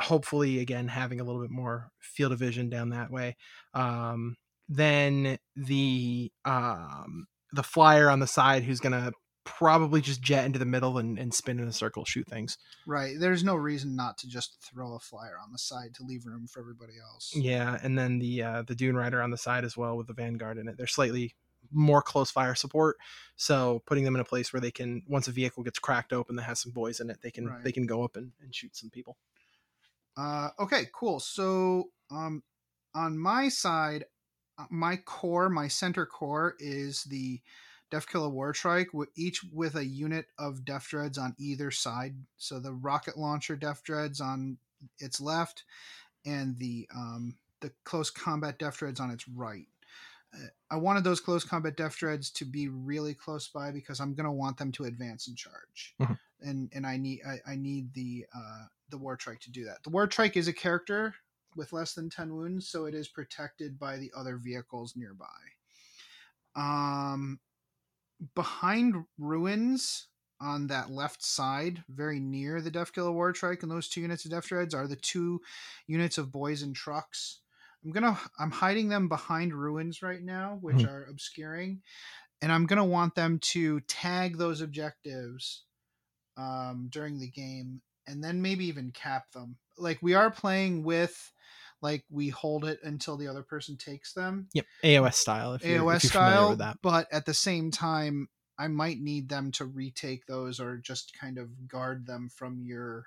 hopefully, again, having a little bit more field of vision down that way. Um, then the um, the flyer on the side, who's gonna probably just jet into the middle and, and spin in a circle, shoot things. Right. There's no reason not to just throw a flyer on the side to leave room for everybody else. Yeah, and then the uh, the Dune Rider on the side as well with the Vanguard in it. They're slightly more close fire support, so putting them in a place where they can once a vehicle gets cracked open that has some boys in it, they can Right. they can go up and, and shoot some people. Uh, okay, cool. So, um, on my side, uh, my core, my center core is the Deffkilla Wartrike, each with a unit of Deff Dreads on either side. So the rocket launcher Deff Dreads on its left, and the um, the close combat deff dreads on its right. Uh, I wanted those close combat deff dreads to be really close by because I'm gonna want them to advance and charge, Mhm. and and I need I, I need the uh, the war trike to do that. The war trike is a character with less than ten wounds, so it is protected by the other vehicles nearby. Um, behind ruins on that left side, very near the Deffkilla Wartrike, and those two units of Deff Dreads are the two units of boys and trucks. I'm gonna I'm hiding them behind ruins right now, which Mhm. are obscuring, and I'm gonna want them to tag those objectives um, during the game, and then maybe even cap them. Like we are playing with, like we hold it until the other person takes them. Yep, AOS style. If you're, AOS if style, with that. but at the same time, I might need them to retake those or just kind of guard them from your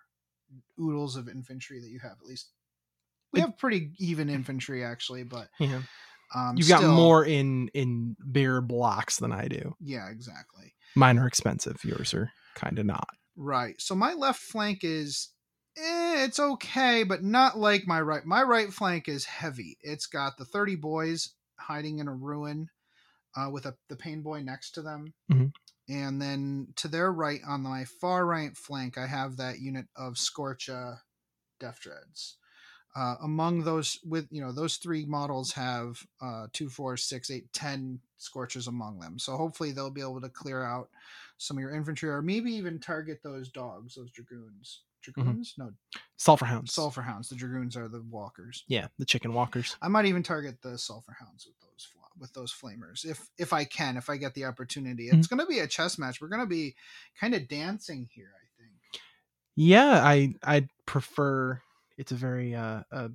oodles of infantry that you have. At least we have pretty even infantry actually, but Yeah. um, You've got more in in bigger blocks than I do. Yeah, exactly. Mine are expensive. Yours are kind of not. Right. So my left flank is eh, it's okay, but not like my right. My right flank is heavy. It's got the 30 boys hiding in a ruin uh, with a, the pain boy next to them. Mhm. And then to their right, on my far right flank, I have that unit of Skorcha Deff Dreads. Uh, among those, with you know, those three models have uh, two, four, six, eight, ten Skorchas among them. So hopefully they'll be able to clear out some of your infantry, or maybe even target those dogs, those dragoons. Dragoons? No, Sulfur hounds. sulfur hounds. The dragoons are the walkers. Yeah, the chicken walkers. I might even target the sulfur hounds with those with those flamers if if I can, if I get the opportunity. It's going to be a chess match. We're going to be kind of dancing here. I think. Yeah, I I prefer. It's a very uh. uh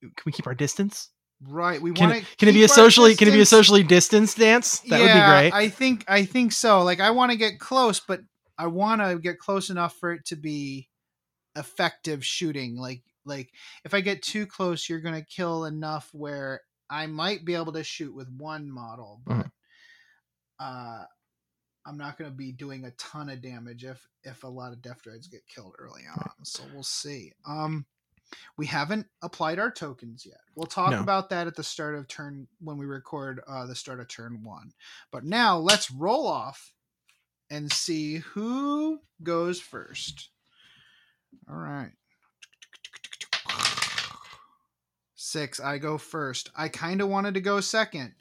can we keep our distance? Right. We Can want it, to. can it be a socially can it be a socially distanced dance? That would be great. I think I think so. Like I want to get close, but I want to get close enough for it to be effective shooting. Like like if I get too close, you're gonna kill enough where I might be able to shoot with one model, but Mhm. uh I'm not gonna be doing a ton of damage if if a lot of death droids get killed early on. So we'll see. Um we haven't applied our tokens yet. We'll talk No. about that at the start of turn when we record uh, the start of turn one. But now let's roll off and see who goes first. All right. Six. I go first. I kind of wanted to go second.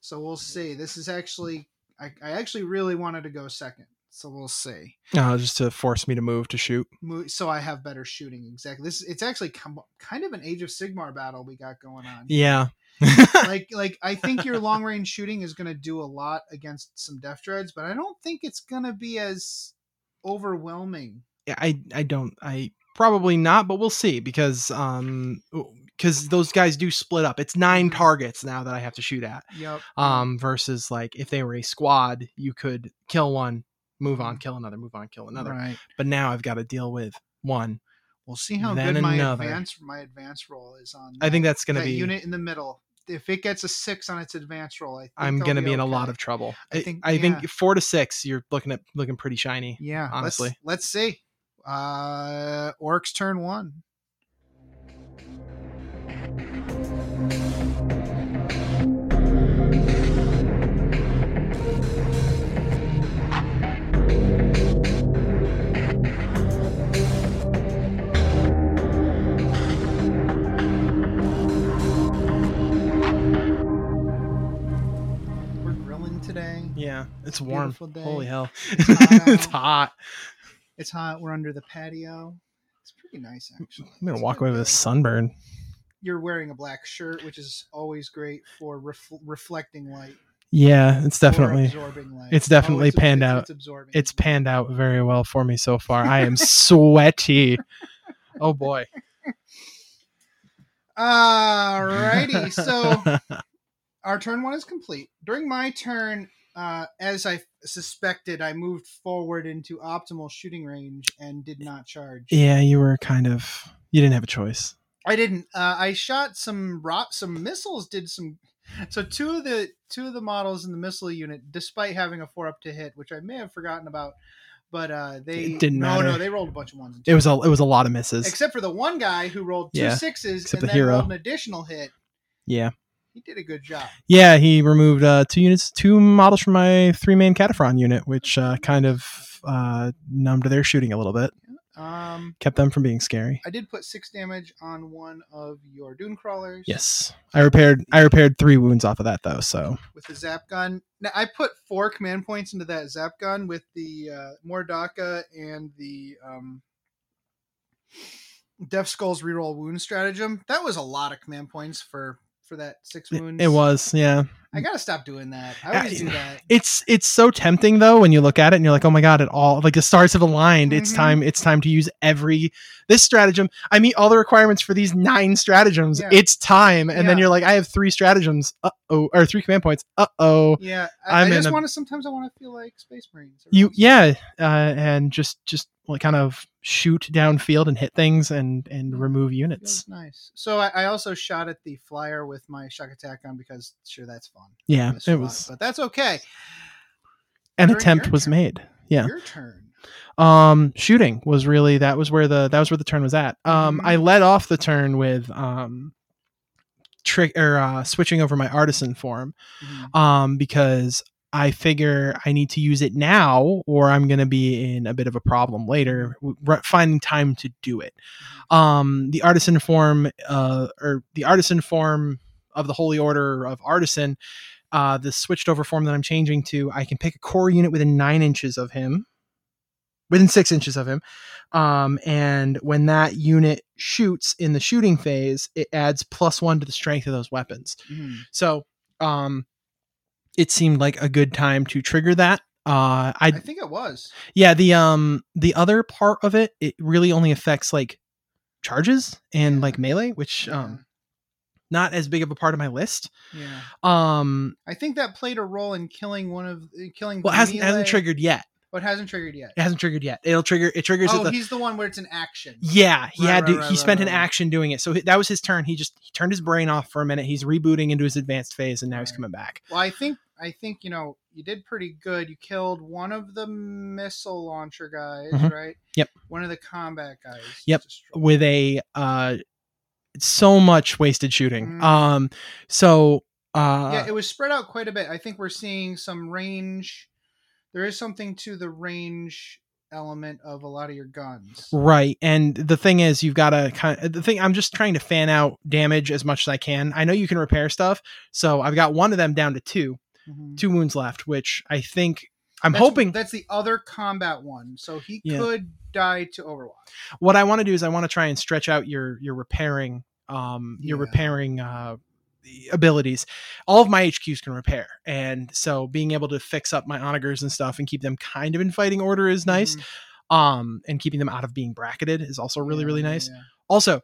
So we'll see. This is actually, I, I actually really wanted to go second. So we'll see. No, just to force me to move to shoot. Mo- So I have better shooting. Exactly. This it's actually com- kind of an Age of Sigmar battle we got going on. Yeah. like like I think your long range shooting is going to do a lot against some Deff Dreads, but I don't think it's going to be as overwhelming. Yeah, I I don't I probably not, but we'll see because um because those guys do split up. It's nine Mhm. targets now that I have to shoot at. Yep. Um versus like if they were a squad, you could kill one, move on, kill another, move on, kill another. Right. But now I've got to deal with one. We'll see how good my another. advance my advance roll is on. I think that's going to that be unit in the middle. If it gets a six on its advance roll, I think I'm going to be be in a lot of trouble. I I think- think I think 4 to 6 you're looking at looking pretty shiny. Yeah, honestly. Let's, let's see. Uh, Orcs turn one. We're grilling today. Yeah, it's warm. Holy hell. It's hot it's hot. We're under the patio. It's pretty nice, actually. I'm going It's to walk away with a sunburn. You're wearing a black shirt, which is always great for ref- reflecting light. Yeah, it's definitely absorbing light. it's definitely panned it's- out. It's absorbing. it's panned out very well for me so far. I am sweaty. Oh boy. Alrighty. So our turn one is complete. During my turn, uh, as I suspected, I moved forward into optimal shooting range and did not charge. yeah, you were kind of you didn't have a choice. I didn't. Uh, I shot some ro- some missiles. Did some. So two of the two of the models in the missile unit, despite having a four up to hit, which I may have forgotten about, but uh, they It didn't no, matter. no, they rolled a bunch of ones. and It was a it was a lot of misses. except for the one guy who rolled two Yeah, sixes and the then hero. rolled an additional hit. yeah. He did a good job. Yeah, he removed uh, two units, two models from my three main Kataphron unit, which uh, kind of uh, numbed their shooting a little bit, Um, kept them from being scary. I did put six damage on one of your dune crawlers. Yes, I repaired. I repaired three wounds off of that though. So with the zap gun. Now I put four command points into that zap gun with the uh, More Dakka and the um, Death Skull's reroll wound stratagem. That was a lot of command points for for that six wounds. it was, yeah. I gotta stop doing that. I always do that. It's it's so tempting though when you look at it and you're like, oh my god, it all like the stars have aligned. It's Mhm. time. It's time to use every this stratagem. I meet all the requirements for these nine stratagems. Yeah. It's time, and then you're like, I have three stratagems. Uh oh, or three command points. Uh oh. Yeah, I, I just want to. Sometimes I want to feel like Space Marines. You once in a while. yeah, uh, and just just like kind of shoot downfield and hit things and and remove units. Nice. So I, I also shot at the flyer with my shokk attack gun because sure that's fun. Yeah, it was but that's okay. an During attempt was turn. made. Yeah. Your turn. Um, shooting was really that was where the that was where the turn was at. Um, Mhm. I led off the turn with um, trick or uh, switching over my artisan form. Mhm. Um, because I figure I need to use it now, or I'm going to be in a bit of a problem later, finding time to do it. Um, the artisan form, uh, or the artisan form of the Holy Order of Artisan, uh, the switched over form that I'm changing to, I can pick a core unit within nine inches of him, within six inches of him. Um, and when that unit shoots in the shooting phase, it adds plus one to the strength of those weapons. Mhm. So, um, it seemed like a good time to trigger that. Uh, I I think it was. yeah the um the other part of it it really only affects like charges and like melee, which um not as big of a part of my list. Yeah. Um, I think that played a role in killing one of killing. well, hasn't hasn't triggered yet. Oh, it hasn't triggered yet. It hasn't triggered yet. It'll trigger. It triggers Oh, at the he's the one where it's an action. Yeah, he Right, had to. right, he right, spent right, an action doing it, so that was his turn. He just he turned his brain off for a minute. He's rebooting into his advanced phase, and now he's coming back. Well, I think I think you know you did pretty good. You killed one of the missile launcher guys, Mhm. right? Yep. One of the combat guys. Yep. with a uh, so much wasted shooting. Mm. Um, so uh, yeah, it was spread out quite a bit. I think we're seeing some range. There is something to the range element of a lot of your guns. Right. And the thing is, you've got to kind of, the thing, I'm just trying to fan out damage as much as I can. I know you can repair stuff. So I've got one of them down to two, Mhm. two wounds left, which I think I'm That's- hoping that's the other combat one. So he Yeah. could die to Overwatch. what I want to do is I want to try and stretch out your, your repairing, um, your Yeah. repairing, uh, abilities all of my hqs can repair and so being able to fix up my onagers and stuff and keep them kind of in fighting order is nice Mhm. um and keeping them out of being bracketed is also really Yeah, really nice also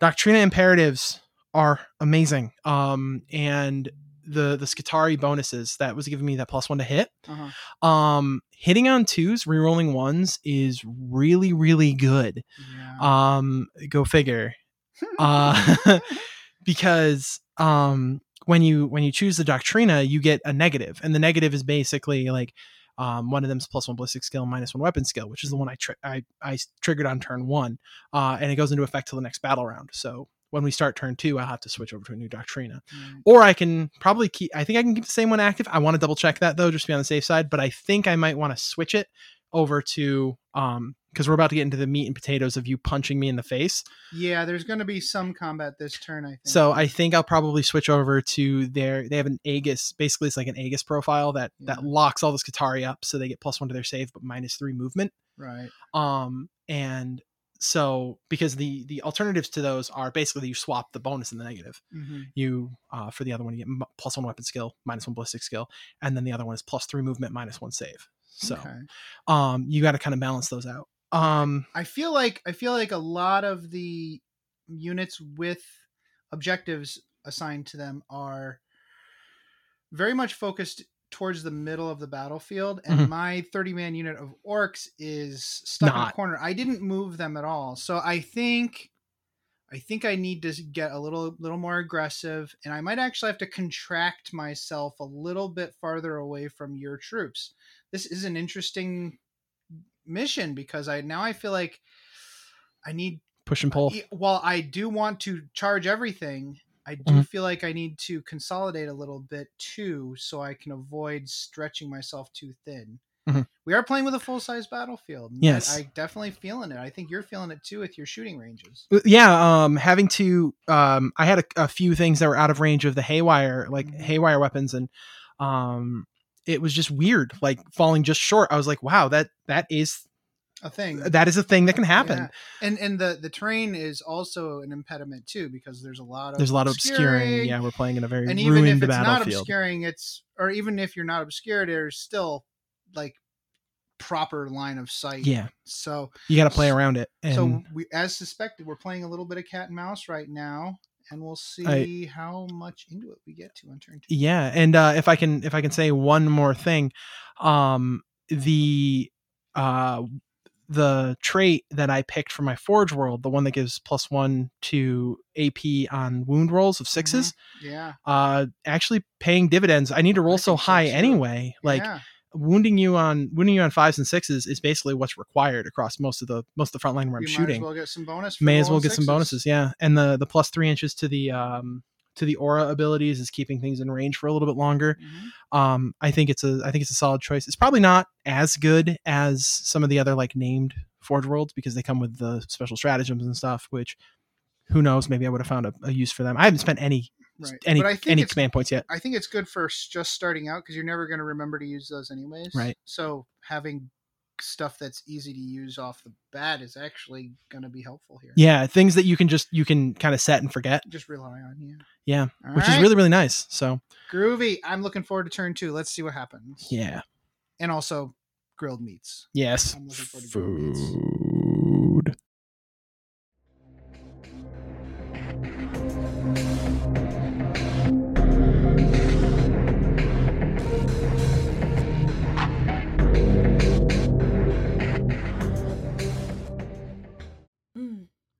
doctrina imperatives are amazing um and the the Skitarii bonuses that was giving me that plus one to hit Uh-huh. um hitting on twos rerolling ones is really really good Yeah. um go figure uh because um when you when you choose the doctrina you get a negative and the negative is basically like um, one of them's plus one ballistic skill minus one weapon skill which is the one i tri- I, I triggered on turn one uh, and it goes into effect till the next battle round so when we start turn two i'll have to switch over to a new doctrina Right. or i can probably keep i think i can keep the same one active i want to double check that though just to be on the safe side but i think i might want to switch it over to um because we're about to get into the meat and potatoes of you punching me in the face Yeah, there's going to be some combat this turn. I think. so I think I'll probably switch over to their. They have an Aegis. Basically, it's like an Aegis profile that that locks all the Skitarii up, so they get plus one to their save, but minus three movement. right. Um, and so because the the alternatives to those are basically you swap the bonus and the negative. hmm You uh, for the other one you get m- plus one weapon skill, minus one ballistic skill, and then the other one is plus three movement, minus one save. So Okay. um, you got to kind of balance those out. Um, I feel like I feel like a lot of the units with objectives assigned to them are very much focused towards the middle of the battlefield and Mhm. my 30 man unit of orcs is stuck in a corner. I didn't move them at all. So I think I think I need to get a little little more aggressive and I might actually have to contract myself a little bit farther away from your troops. This is an interesting mission because I now I feel like I need Push and pull. while I do want to charge everything, I do Mhm. feel like I need to consolidate a little bit too, so I can avoid stretching myself too thin. Mhm. We are playing with a full size battlefield. Yes. I, definitely feeling it. I think you're feeling it too with your shooting ranges. Uh, yeah um having to um i had a, a few things that were out of range of the haywire like Mhm. haywire weapons and um it was just weird like falling just short i was like wow that that is A thing. that is a thing that can happen Yeah. And and the the terrain is also an impediment too because there's a lot of there's a lot of obscuring yeah we're playing in a very and even if it's not obscuring, it's or even if you're not obscured, there's still like proper line of sight. yeah So you got to play around it and so we as suspected, we're playing a little bit of cat and mouse right now, and we'll see how much into it we get to on turn two. yeah and uh if i can if i can say one more thing um the uh the trait that i picked for my forge world the one that gives plus one to ap on wound rolls of 6s Yeah. uh actually paying dividends i need to roll I so think so, high anyway like yeah. wounding you on wounding you on fives and sixes is basically what's required across most of the most of the front line where i'm you shooting might as well get some bonus. May as well get some bonuses yeah and the the plus three inches to the um to the aura abilities is keeping things in range for a little bit longer Mhm. um i think it's a i think it's a solid choice it's probably not as good as some of the other like named forge worlds because they come with the special stratagems and stuff which who knows maybe i would have found a, a use for them i haven't spent any Right. any but I think any command points yet I think it's good for just starting out because you're never going to remember to use those anyways. Right. So having stuff that's easy to use off the bat is actually going to be helpful here. yeah things that you can just you can kind of set and forget Just rely on you. yeah All which is really really nice so groovy. I'm looking forward to turn two. Let's see what happens. yeah And also grilled meats. yes I'm looking forward to grilled meats.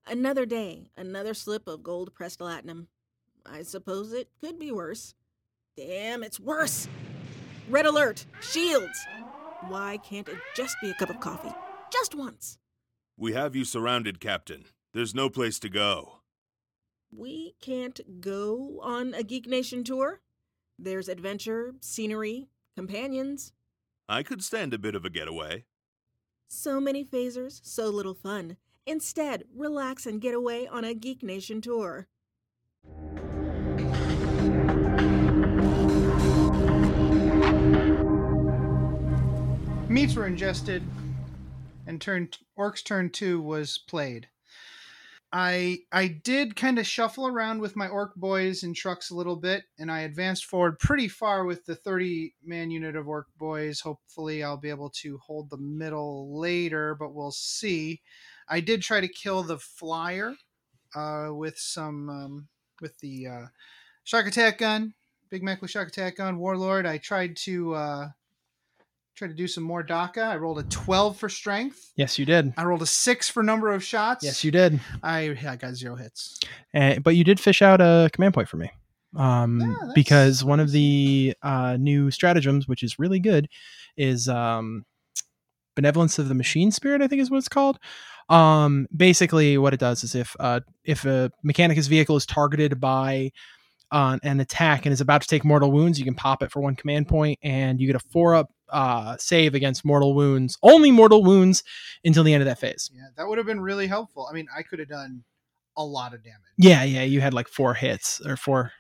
Another day, another slip of gold pressed latinum. I suppose it could be worse. Damn, it's worse! Red alert! Shields! Why can't it just be a cup of coffee? Just once! We have you surrounded, Captain. There's no place to go. We can't go on a Geek Nation tour? There's adventure, scenery, companions. I could stand a bit of a getaway. So many phasers, so little fun. Instead, relax and get away on a Geek Nation tour. Meats were ingested, and turn Orc's turn two was played. I I did kind of shuffle around with my orc boys and trucks a little bit, and I advanced forward pretty far with the 30 man unit of orc boys. Hopefully, I'll be able to hold the middle later, but we'll see. I did try to kill the flyer uh, with some um, with the uh, shokk attack gun, Big Mek with shokk attack gun, Warlord. I tried to uh, try to do some more Dakka. I rolled a 12 for strength. yes you did I rolled a six for number of shots. yes you did I, I got zero hits. Uh, but you did fish out a command point for me. Um, Ah, that's because one of the uh, new stratagems, which is really good, is um, benevolence of the machine spirit. I think is what it's called. Um, basically, what it does is if uh, if a mechanicus vehicle is targeted by uh, an attack and is about to take mortal wounds, you can pop it for one command point, and you get a four up uh, save against mortal wounds, only mortal wounds until the end of that phase. Yeah, that would have been really helpful. I mean, I could have done a lot of damage. Yeah, yeah, you had like four hits or four.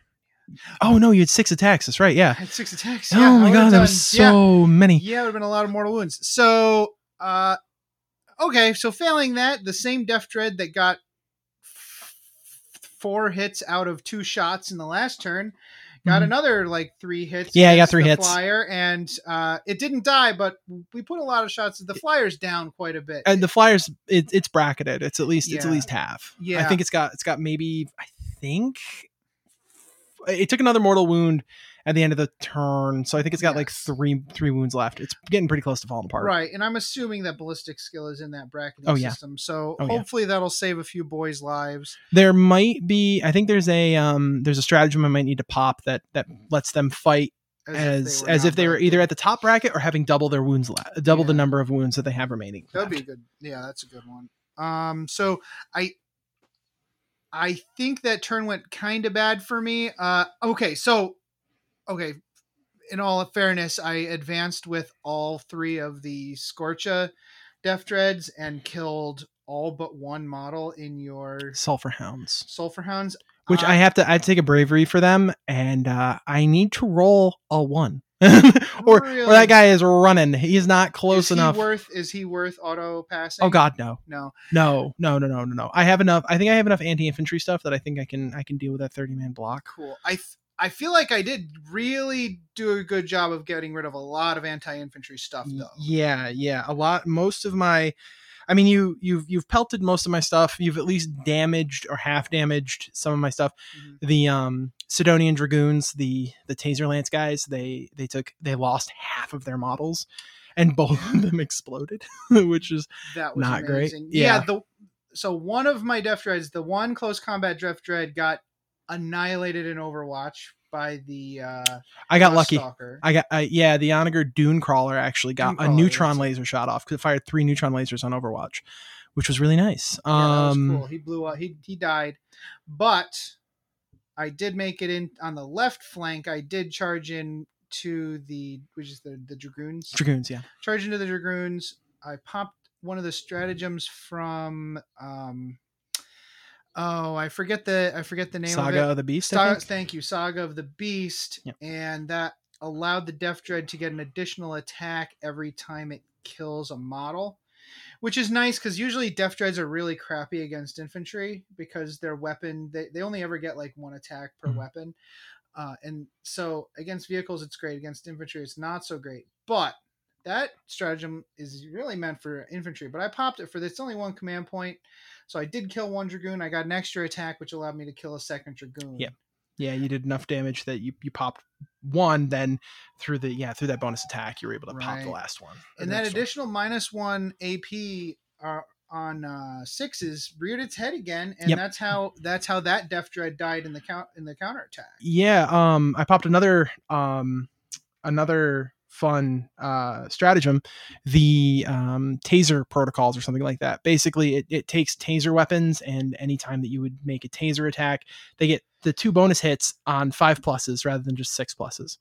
Oh no, you had six attacks. That's right. Yeah, I Yeah. had six attacks. oh Yeah, my god, that done- was yeah, so many. Yeah, it would have been a lot of mortal wounds. So, uh, okay, so failing that, the same Deff Dread that got f- four hits out of two shots in the last turn got Mhm. another like three hits. Yeah, I got three the hits. Flyer, and uh, it didn't die, but we put a lot of shots. At the flyer's down quite a bit. And the Flyers, it, it's bracketed. It's at least it's at least half. Yeah, I think it's got it's got maybe I think it took another mortal wound at the end of the turn, so I think it's got like three three wounds left. It's getting pretty close to falling apart. Right, and I'm assuming that ballistic skill is in that bracketing Oh, yeah. system. So Oh, yeah. hopefully that'll save a few boys' lives. There might be. I think there's a um there's a stratagem I might need to pop that that lets them fight as were as if they were either at the top bracket or having double their wounds la- double the number of wounds that they have remaining. That'd be a good. Yeah, that's a good one. Um, so I, I think that turn went kind of bad for me. Uh, okay, so, okay, in all fairness, I advanced with all three of the Skorcha Deff Dreads and killed all but one model in your Sulfur Hounds. Sulfur Hounds. Which Uh, I have to I take a bravery for them and uh I need to roll a one. or or that guy is running. He's not close is enough. He worth is he worth auto passing? oh god no. no. No, no, no, no, no, no. I have enough. I think I have enough anti-infantry stuff that I think I can I can deal with that 30 man block. Cool. I th- I feel like I did really do a good job of getting rid of a lot of anti-infantry stuff, though. Yeah, yeah. A lot most of my I mean you you've you've pelted most of my stuff. You've at least damaged or half damaged some of my stuff. Mhm. The um Sydonian Dragoons, the the Taser Lance guys, they they took they lost half of their models and both of them exploded, which is That was Not great. amazing. Yeah. The so one of my Deff Dreads, the one close combat Deff Dread, got annihilated in Overwatch by the uh, I got lucky. Stalker. I got uh, yeah, the Onager Dune Crawler actually got Dune a neutron laser shot off because it fired three neutron lasers on Overwatch, which was really nice. Yeah, um cool. He blew up. He he died, but I did make it in on the left flank. I did charge in to the which is the the dragoons. Dragoons, yeah. charge into the dragoons. I popped one of the stratagems from um oh I forget the I forget the name of the. Saga of of the Beast. I Sa- think? thank you, Saga of the Beast, Yep. and that allowed the Deff Dread to get an additional attack every time it kills a model, which is nice because usually Deff Dreads are really crappy against infantry because their weapon they, they only ever get like one attack per Mhm. weapon, uh, and so against vehicles it's great, against infantry it's not so great, but that stratagem is really meant for infantry, but I popped it for this. It's only one command point, so I did kill one dragoon. I got an extra attack, which allowed me to kill a second dragoon. Yep. Yeah, you did enough damage that you, you popped one, then through the yeah through that bonus attack you were able to pop the last one. and that next one. additional minus one AP uh, on uh, sixes reared its head again, and Yep. that's how that's how that Deff Dread died in the count in the counterattack. Yeah, um, I popped another um another fun uh stratagem, the um taser protocols or something like that. Basically, it, it takes taser weapons, and anytime that you would make a taser attack, they get the two bonus hits on five pluses rather than just six pluses.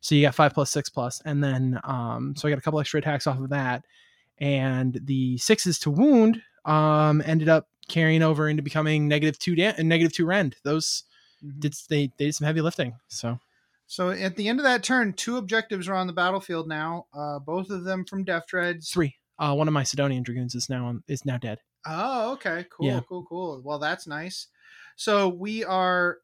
So you got five plus six plus, and then um, so I got a couple extra attacks off of that, and the sixes to wound um ended up carrying over into becoming negative two da- negative two rend. Those Mhm. did they they did some heavy lifting. So So at the end of that turn, two objectives are on the battlefield now. Uh, both of them from Deff Dreads. three. Uh, one of my Sydonian dragoons is now on, is now dead. Oh, okay, cool, Yeah. cool, cool. Well, that's nice. So we are,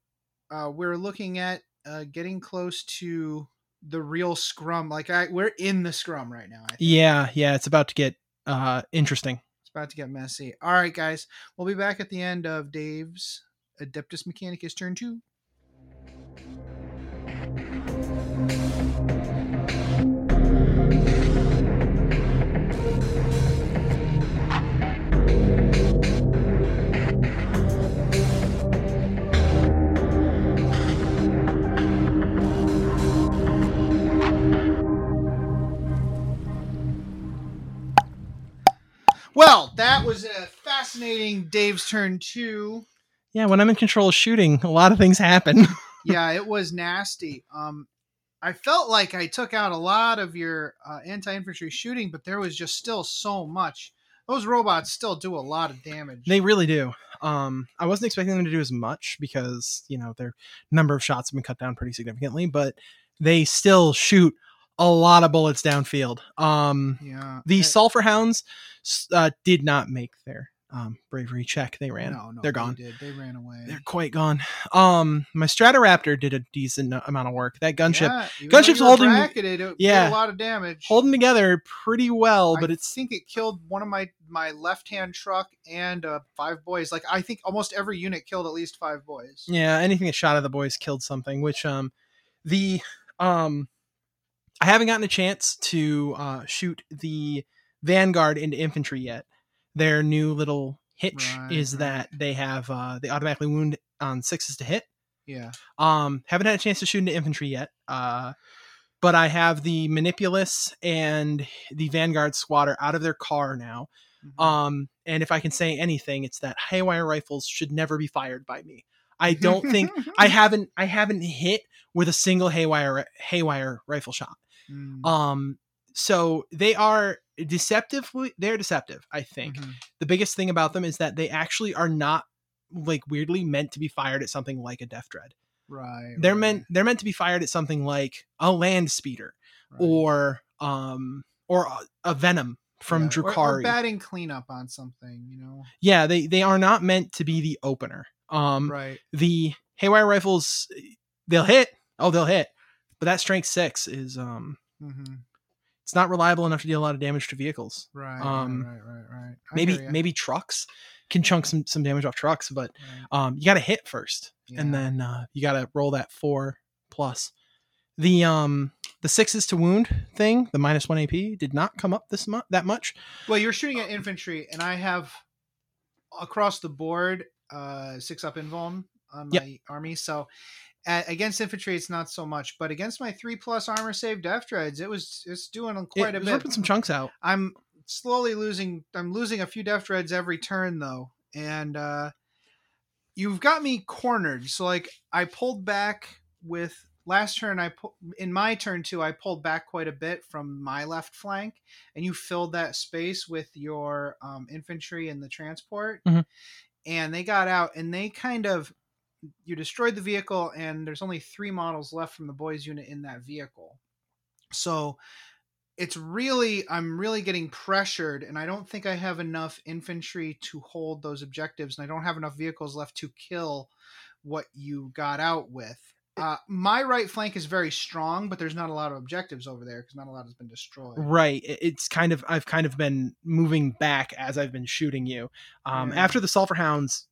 uh, we're looking at uh, getting close to the real scrum. Like I, we're in the scrum right now. I think. Yeah, yeah, it's about to get uh interesting. It's about to get messy. All right, guys, we'll be back at the end of Dave's Adeptus Mechanicus turn two. Well, that was a fascinating Dave's turn two. Yeah, when I'm in control of shooting, a lot of things happen. yeah, it was nasty. Um, I felt like I took out a lot of your uh, anti-infantry shooting, but there was just still so much. Those robots still do a lot of damage. they really do. Um, I wasn't expecting them to do as much because you know their number of shots have been cut down pretty significantly, but they still shoot a lot of bullets downfield. Um, yeah, the Uh, sulfur hounds uh, did not make their um, bravery check. They ran. No, no, They're they gone. did. They ran away. They're quite gone. Um, my Stratoraptor did a decent amount of work. That gunship Yeah, gunship's holding- bracketed, it yeah. did a lot of damage. holding together pretty well, but I it's think it killed one of my my left hand truck and uh, five boys. Like I think almost every unit killed at least five boys. yeah, anything that shot at the boys killed something. Which um, the um, I haven't gotten a chance to uh shoot the Vanguard into infantry yet. Their new little hitch Right, is right. that they have uh they automatically wound on sixes to hit. Yeah. Um, haven't had a chance to shoot into infantry yet. Uh, but I have the Manipulus and the Vanguard squatter out of their car now. Mhm. Um, and if I can say anything, it's that haywire rifles should never be fired by me. I don't think I haven't I haven't hit with a single haywire haywire rifle shot. Mm, Um, so they are deceptively they're deceptive. I think mhm. the biggest thing about them is that they actually are not like weirdly meant to be fired at something like a Deff Dread. Right. They're right, meant they're meant to be fired at something like a land speeder right. or um or a, a venom from Yeah, or- Drukari. Or, batting cleanup on something, you know. yeah, they they are not meant to be the opener. Um right. the haywire rifles they'll hit. Oh, they'll hit. But that strength 6 is um hmm it's not reliable enough to deal a lot of damage to vehicles. Right. Um, right. Right. Right. I Maybe maybe trucks can chunk some some damage off trucks, but Right. um you got to hit first and then uh you got to roll that 4 plus. The um the sixes to wound thing, the minus 1 AP did not come up this much that much. Well, you're shooting at infantry, and I have across the board uh six up invuln on Yep. my army. So a against infantry, it's not so much, but against my three plus armor save deff dreads, it was it's doing quite it a was bit. ripping some chunks out. I'm slowly losing. I'm losing a few deff dreads every turn though, and uh you've got me cornered. So like I pulled back with last turn. I pu- in my turn too. I pulled back quite a bit from my left flank, and you filled that space with your um, infantry and the transport. Mhm. And they got out, and they kind of you destroyed the vehicle, and there's only three models left from the boys unit in that vehicle. So it's really I'm really getting pressured and I don't think I have enough infantry to hold those objectives and I don't have enough vehicles left to kill what you got out with. Uh, my right flank is very strong, but there's not a lot of objectives over there because not a lot has been destroyed. Right. It's kind of I've kind of been moving back as I've been shooting you. Um, Yeah. After the sulfur hounds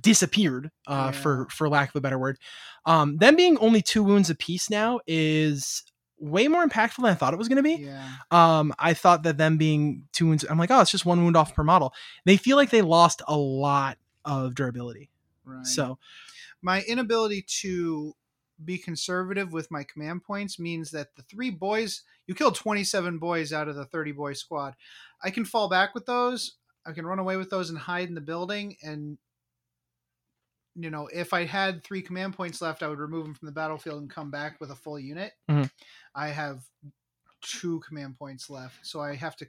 disappeared, uh, Yeah. for for lack of a better word, um, them being only two wounds apiece now is way more impactful than I thought it was going to be. Yeah. Um, I thought that them being two wounds, I'm like, oh, it's just one wound off per model. They feel like they lost a lot of durability. Right. So my inability to be conservative with my command points means that the three boys you killed 27 boys out of the 30 boy squad i can fall back with those i can run away with those and hide in the building and you know if i had three command points left i would remove them from the battlefield and come back with a full unit Mhm. i have two command points left so i have to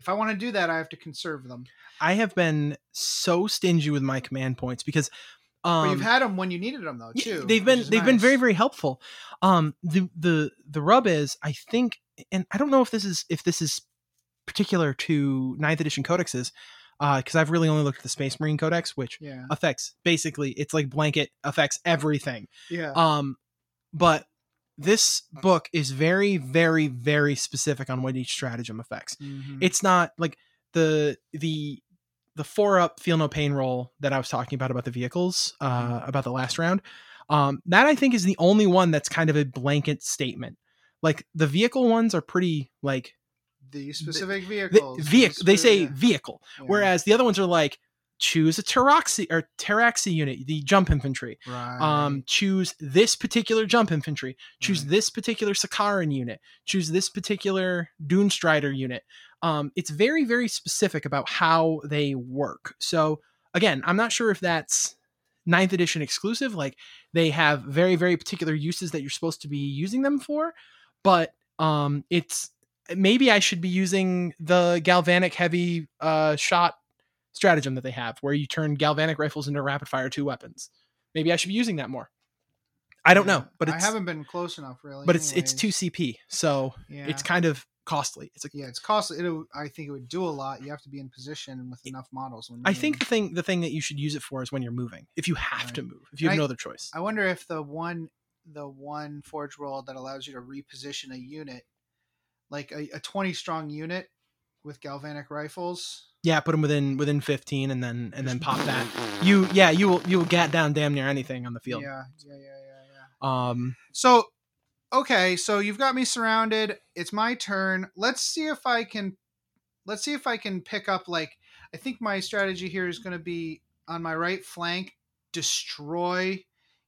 if i want to do that i have to conserve them I have been so stingy with my command points because um, but you've had them when you needed them though too they've been they've been very very helpful. Um, the the the rub is I think, and I don't know if this is if this is particular to ninth edition codexes, because I've really only looked at the Space Marine Codex, which yeah. affects basically it's like blanket affects everything. yeah. Um, but this book is very very very specific on what each stratagem affects. Mhm. it's not like the the the four up feel no pain roll that I was talking about about the vehicles uh about the last round um that I think is the only one that's kind of a blanket statement. Like the vehicle ones are pretty like the specific the, vehicles. vehicle they say Yeah. vehicle Yeah. whereas the other ones are like choose a Taraxi or Taraxi unit the jump infantry right. um choose this particular jump infantry choose Right. this particular Sicarian unit choose this particular Dune Strider unit um it's very very specific about how they work so again i'm not sure if that's ninth edition exclusive like they have very very particular uses that you're supposed to be using them for but um it's maybe i should be using the galvanic heavy uh shot stratagem that they have where you turn galvanic rifles into rapid fire two weapons maybe i should be using that more i don't Yeah. know but it's I haven't been close enough really. but it's it's 2 cp so Yeah. it's kind of costly it's like yeah, it's costly. It, I think it would do a lot. You have to be in position with enough models. When I think the thing the thing that you should use it for is when you're moving. If you have Right. to move, if you have I- no other choice. I wonder if the one the one forge roll that allows you to reposition a unit, like a, a twenty strong unit with galvanic rifles. yeah, put them within within 15 and then and then pop that. You yeah, you will you will get down damn near anything on the field. Yeah, yeah, yeah, yeah, yeah. Um So, okay, so you've got me surrounded. It's my turn. Let's see if I can. Let's see if I can pick up. Like, I think my strategy here is going to be on my right flank, destroy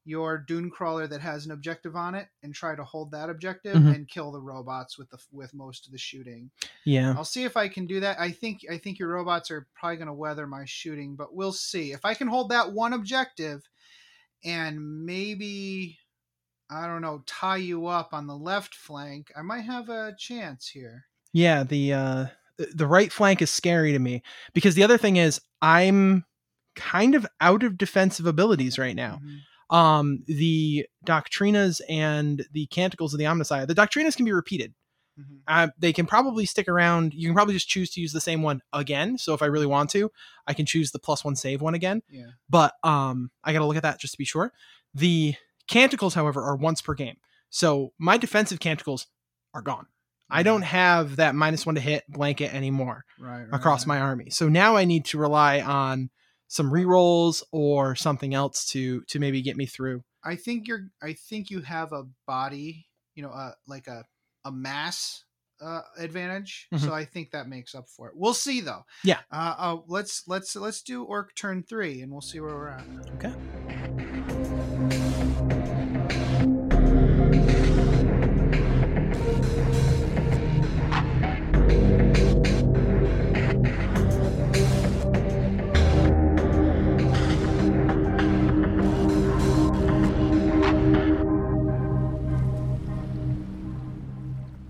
your dune crawler that has an objective on it and try to hold that objective Mhm. and kill the robots with the with most of the shooting. Yeah. I'll see if I can do that. I think I think your robots are probably going to weather my shooting, but we'll see. If I can hold that one objective and maybe I don't know, tie you up on the left flank, I might have a chance here. Yeah, the uh the right flank is scary to me because the other thing is I'm kind of out of defensive abilities right now. Mhm. Um the doctrinas and the canticles of the Omnissiah. The doctrinas can be repeated. Mhm. Uh, they can probably stick around. You can probably just choose to use the same one again. So if I really want to, I can choose the plus one save one again. Yeah. But um, I got to look at that just to be sure. The canticles, however, are once per game. So my defensive canticles are gone. I don't have that minus one to hit blanket anymore Right, right, across right. my army. So now I need to rely on some rerolls or something else to to maybe get me through. I think you're. I think you have a body. You know, uh, like a a mass uh, advantage. Mhm. So I think that makes up for it. We'll see though. Yeah. Uh, uh, let's let's let's do orc turn three, and we'll see where we're at. Okay.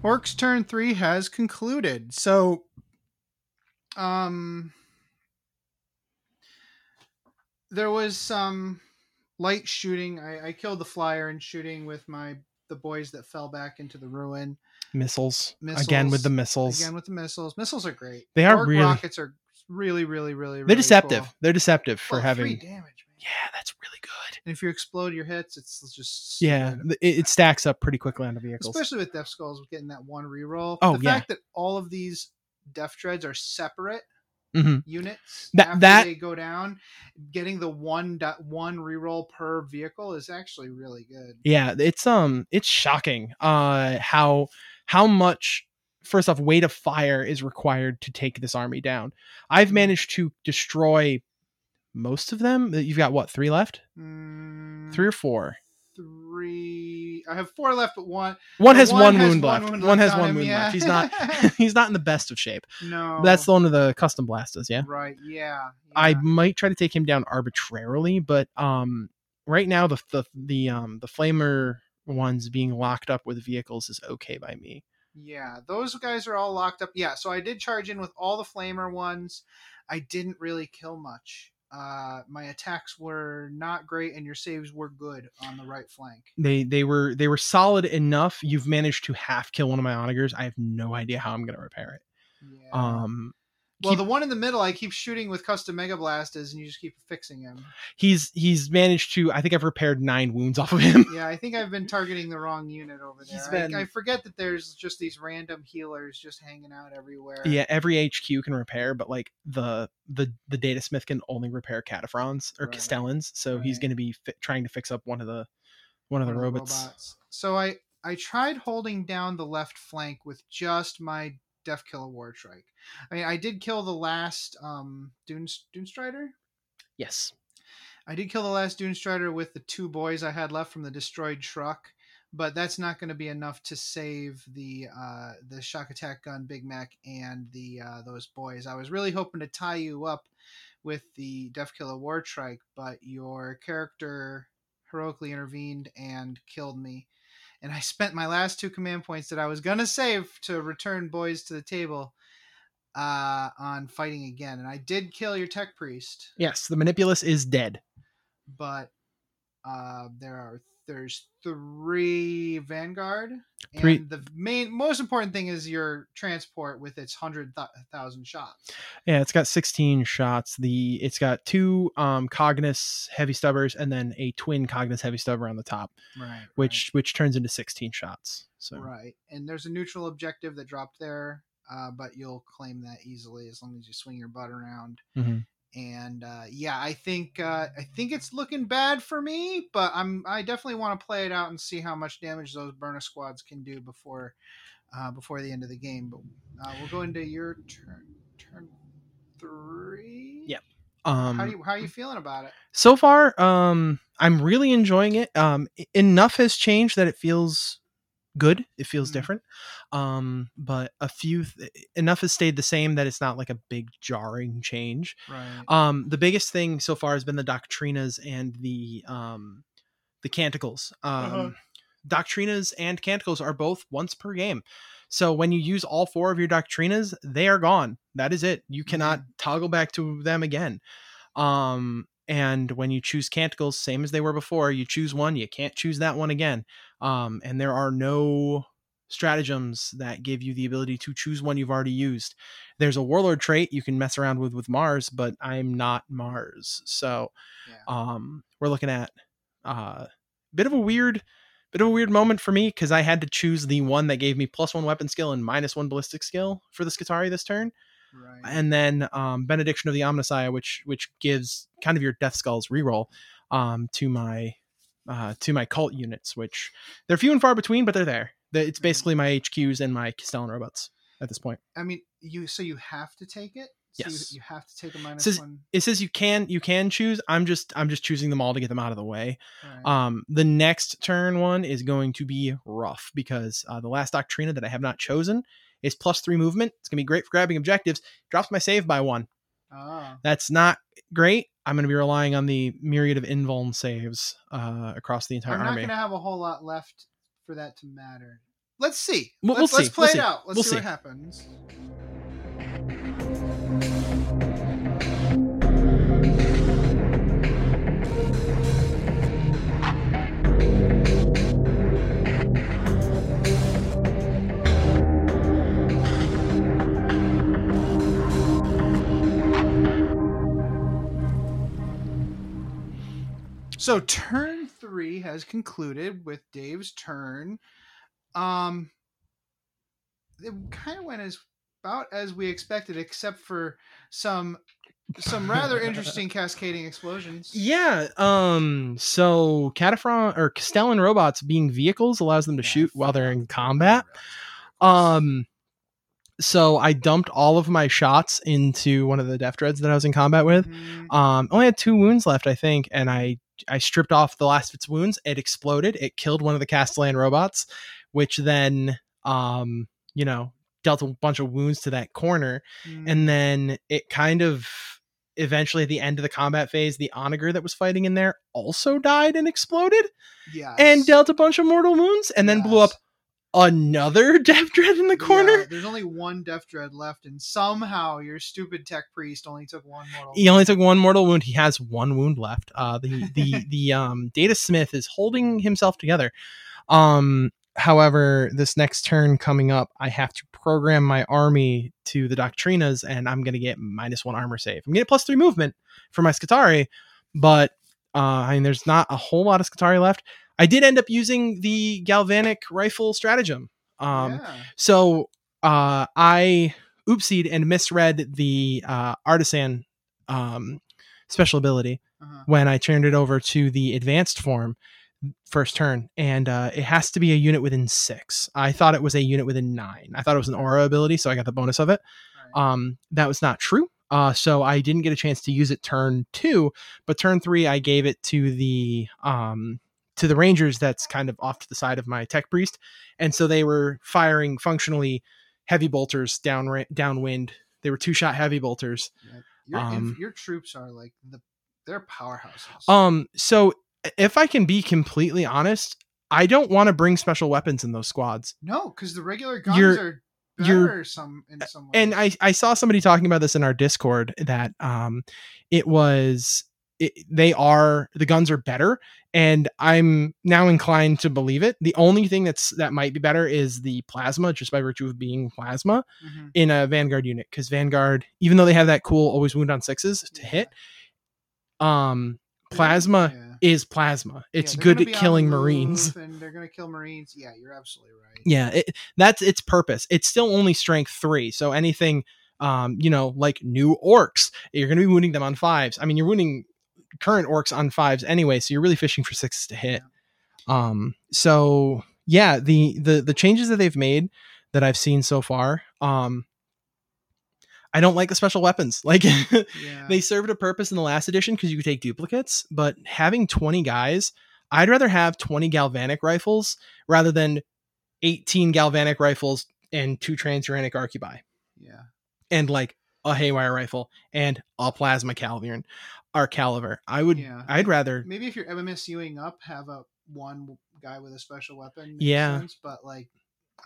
Orc's turn three has concluded. So, um, there was some light shooting. I, I killed the flyer and shooting with my the boys that fell back into the ruin. Missiles. missiles. Again with the missiles. Again with the missiles. Missiles are great. They are Orc really- rockets are really, really, really. They're really deceptive. cool. They're deceptive for Well, having. three damage. Man. Yeah, that's really good. And if you explode your hits, it's just Yeah, it, it stacks up pretty quickly onto vehicles. especially with Death Skulls with getting that one reroll. Oh, the yeah. fact that all of these Deff Dreads are separate Mhm. units That- after that- they go down, getting the one dot one reroll per vehicle is actually really good. Yeah, it's um it's shocking uh how how much first off weight of fire is required to take this army down. I've managed to destroy most of them. You've got what, 3 left? Mm, 3 or 4. three. I have four left, but one. One has one, has wound one left. wound one left has one him, wound yeah. left. He's not he's not in the best of shape. no, That's the one of the custom blasters, yeah. right. Yeah, I might try to take him down arbitrarily, but um right now the the the um the flamer ones being locked up with vehicles is okay by me. Yeah, those guys are all locked up. Yeah, so I did charge in with all the flamer ones. I didn't really kill much. Uh, my attacks were not great, and your saves were good on the right flank. they they were they were solid enough. You've managed to half kill one of my onagers. I have no idea how I'm gonna repair it. Yeah. Um, well, keep- the one in the middle, I keep shooting with custom mega blasters, and you just keep fixing him. he's he's managed to. I think I've repaired nine wounds off of him. Yeah, I think I've been targeting the wrong unit over there. He's I- I, forget that there's just these random healers just hanging out everywhere. yeah, every HQ can repair, but like the the the Datasmith can only repair Kataphrons or Right. Kastelans. So he's going to be fi- trying to fix up one of the one of the one of robots. So I I tried holding down the left flank with just my Death a War Strike. I mean, I did kill the last um Dune Dune Strider. Yes. I did kill the last Dune Strider with the two boys I had left from the destroyed truck, but that's not going to be enough to save the uh, the shokk attack gun Big Mek and the uh, those boys. I was really hoping to tie you up with the Deffkilla Wartrike, but your character heroically intervened and killed me. And I spent my last two command points that I was gonna save to return boys to the table uh, on fighting again. And I did kill your tech priest Yes, the manipulus is dead. but uh, there are there's three vanguard and Three- the main most important thing is your transport with its hundred thousand shots Yeah, it's got 16 shots. The it's got two um Cognis heavy stubbers and then a twin Cognis heavy stubber on the top, right which which turns into 16 shots. So right and there's a neutral objective that dropped there uh, but you'll claim that easily as long as you swing your butt around Mhm. And uh, yeah i think uh, i think it's looking bad for me but i'm i definitely want to play it out and see how much damage those burner squads can do before uh, before the end of the game but uh, we'll go into your turn turn three Yep. Um, how do you how are you feeling about it? so far, um, I'm really enjoying it. Um, enough has changed that it feels good. It feels Mhm. different. Um, but a few th- enough has stayed the same that it's not like a big jarring change. Right. Um, the biggest thing so far has been the doctrinas and the um, the canticles. Um, Uh-huh. Doctrinas and canticles are both once per game. So when you use all four of your doctrinas, they are gone. That is it. You cannot toggle back to them again. Um, and when you choose canticles, same as they were before, you choose one, you can't choose that one again. Um, and there are no stratagems that give you the ability to choose one you've already used. There's a warlord trait you can mess around with with Mars, but I'm not Mars. So Yeah. um we're looking at uh bit of a weird bit of a weird moment for me because I had to choose the one that gave me plus one weapon skill and minus one ballistic skill for the Skitarii this turn right. and then um, Benediction of the Omnissiah, which which gives kind of your Death Skulls reroll um, to my uh, to my cult units, which they're few and far between, but they're there. It's basically my HQs and my Kastelan robots at this point. I mean, you so you have to take it. So Yes. You, you have to take a minus Says- one. It says you can you can choose. I'm just I'm just choosing them all to get them out of the way. Right. Um, the next turn one is going to be rough because uh, the last Doctrina that I have not chosen is plus three movement. It's gonna be great for grabbing objectives. Drops my save by one. oh. That's not great. I'm going to be relying on the myriad of invuln saves uh, across the entire army. I'm not going to have a whole lot left for that to matter. Let's see. We'll- let's, we'll let's see. play We'll it see. out. Let's We'll see, see. what happens. So turn three has concluded with Dave's turn. Um, it kind of went as about as we expected, except for some some rather interesting cascading explosions. Yeah. Um. So Kataphron or Kastelan robots being vehicles allows them to Yeah, shoot while they're in combat. Um. So I dumped all of my shots into one of the Deff Dreads that I was in combat with. Mhm. Um, only had two wounds left, I think, and I I stripped off the last of its wounds. It exploded. It killed one of the Kastelan robots, which then, um, you know, dealt a bunch of wounds to that corner, Mhm. and then it kind of eventually at the end of the combat phase, the onager that was fighting in there also died and exploded yes. and dealt a bunch of mortal wounds, and then blew up Yes. Another Deff Dread in the corner. Yeah, there's only one Deff Dread left, and somehow your stupid tech priest only took one mortal. He only took one mortal wound. He has one wound left. Uh, the the the um Datasmith is holding himself together. Um, however, this next turn coming up, I have to program my army to the Doctrinas, and I'm gonna get minus one armor save. I'm gonna get plus three movement for my Skitarii, but uh, I mean, there's not a whole lot of Skitarii left. I did end up using the galvanic rifle stratagem. Um, yeah. so uh, I oopsied and misread the uh, artisan um, special ability Uh-huh. when I turned it over to the advanced form first turn, and uh, it has to be a unit within six. I thought it was a unit within nine. I thought it was an aura ability, so I got the bonus of it. Right. Um, that was not true. Uh, so I didn't get a chance to use it turn two, but turn three I gave it to the um, to the rangers. That's kind of off to the side of my tech priest, and so they were firing functionally heavy bolters down downwind. They were two shot heavy bolters. Yeah. Your, um, your troops are like the they're powerhouses. Um, so if I can be completely honest, I don't want to bring special weapons in those squads. no, because the regular guns you're- are you're- better some in some ways. and I, I saw somebody talking about this in our discord that um it was it, they are the guns are better and i'm now inclined to believe it the only thing that's that might be better is the plasma just by virtue of being plasma Mhm. in a vanguard unit because vanguard even though they have that cool always wound on sixes to Yeah. hit um plasma yeah. is plasma it's they're good at killing marines and they're gonna kill marines. Yeah, you're absolutely right. yeah it, that's its purpose it's still only strength three so anything um you know like new orcs you're going to be wounding them on fives i mean you're wounding current orcs on fives anyway so you're really fishing for sixes to hit um so yeah the the the changes that they've made that i've seen so far um I don't like the special weapons. Like Yeah. they served a purpose in the last edition because you could take duplicates, but having 20 guys, I'd rather have 20 galvanic rifles rather than 18 galvanic rifles and two transuranic arquebuy yeah. and like a haywire rifle and a plasma caliver or caliver. I would Yeah. I'd rather Maybe if you're MMSUing up, have a one guy with a special weapon. Yeah. sense, but like,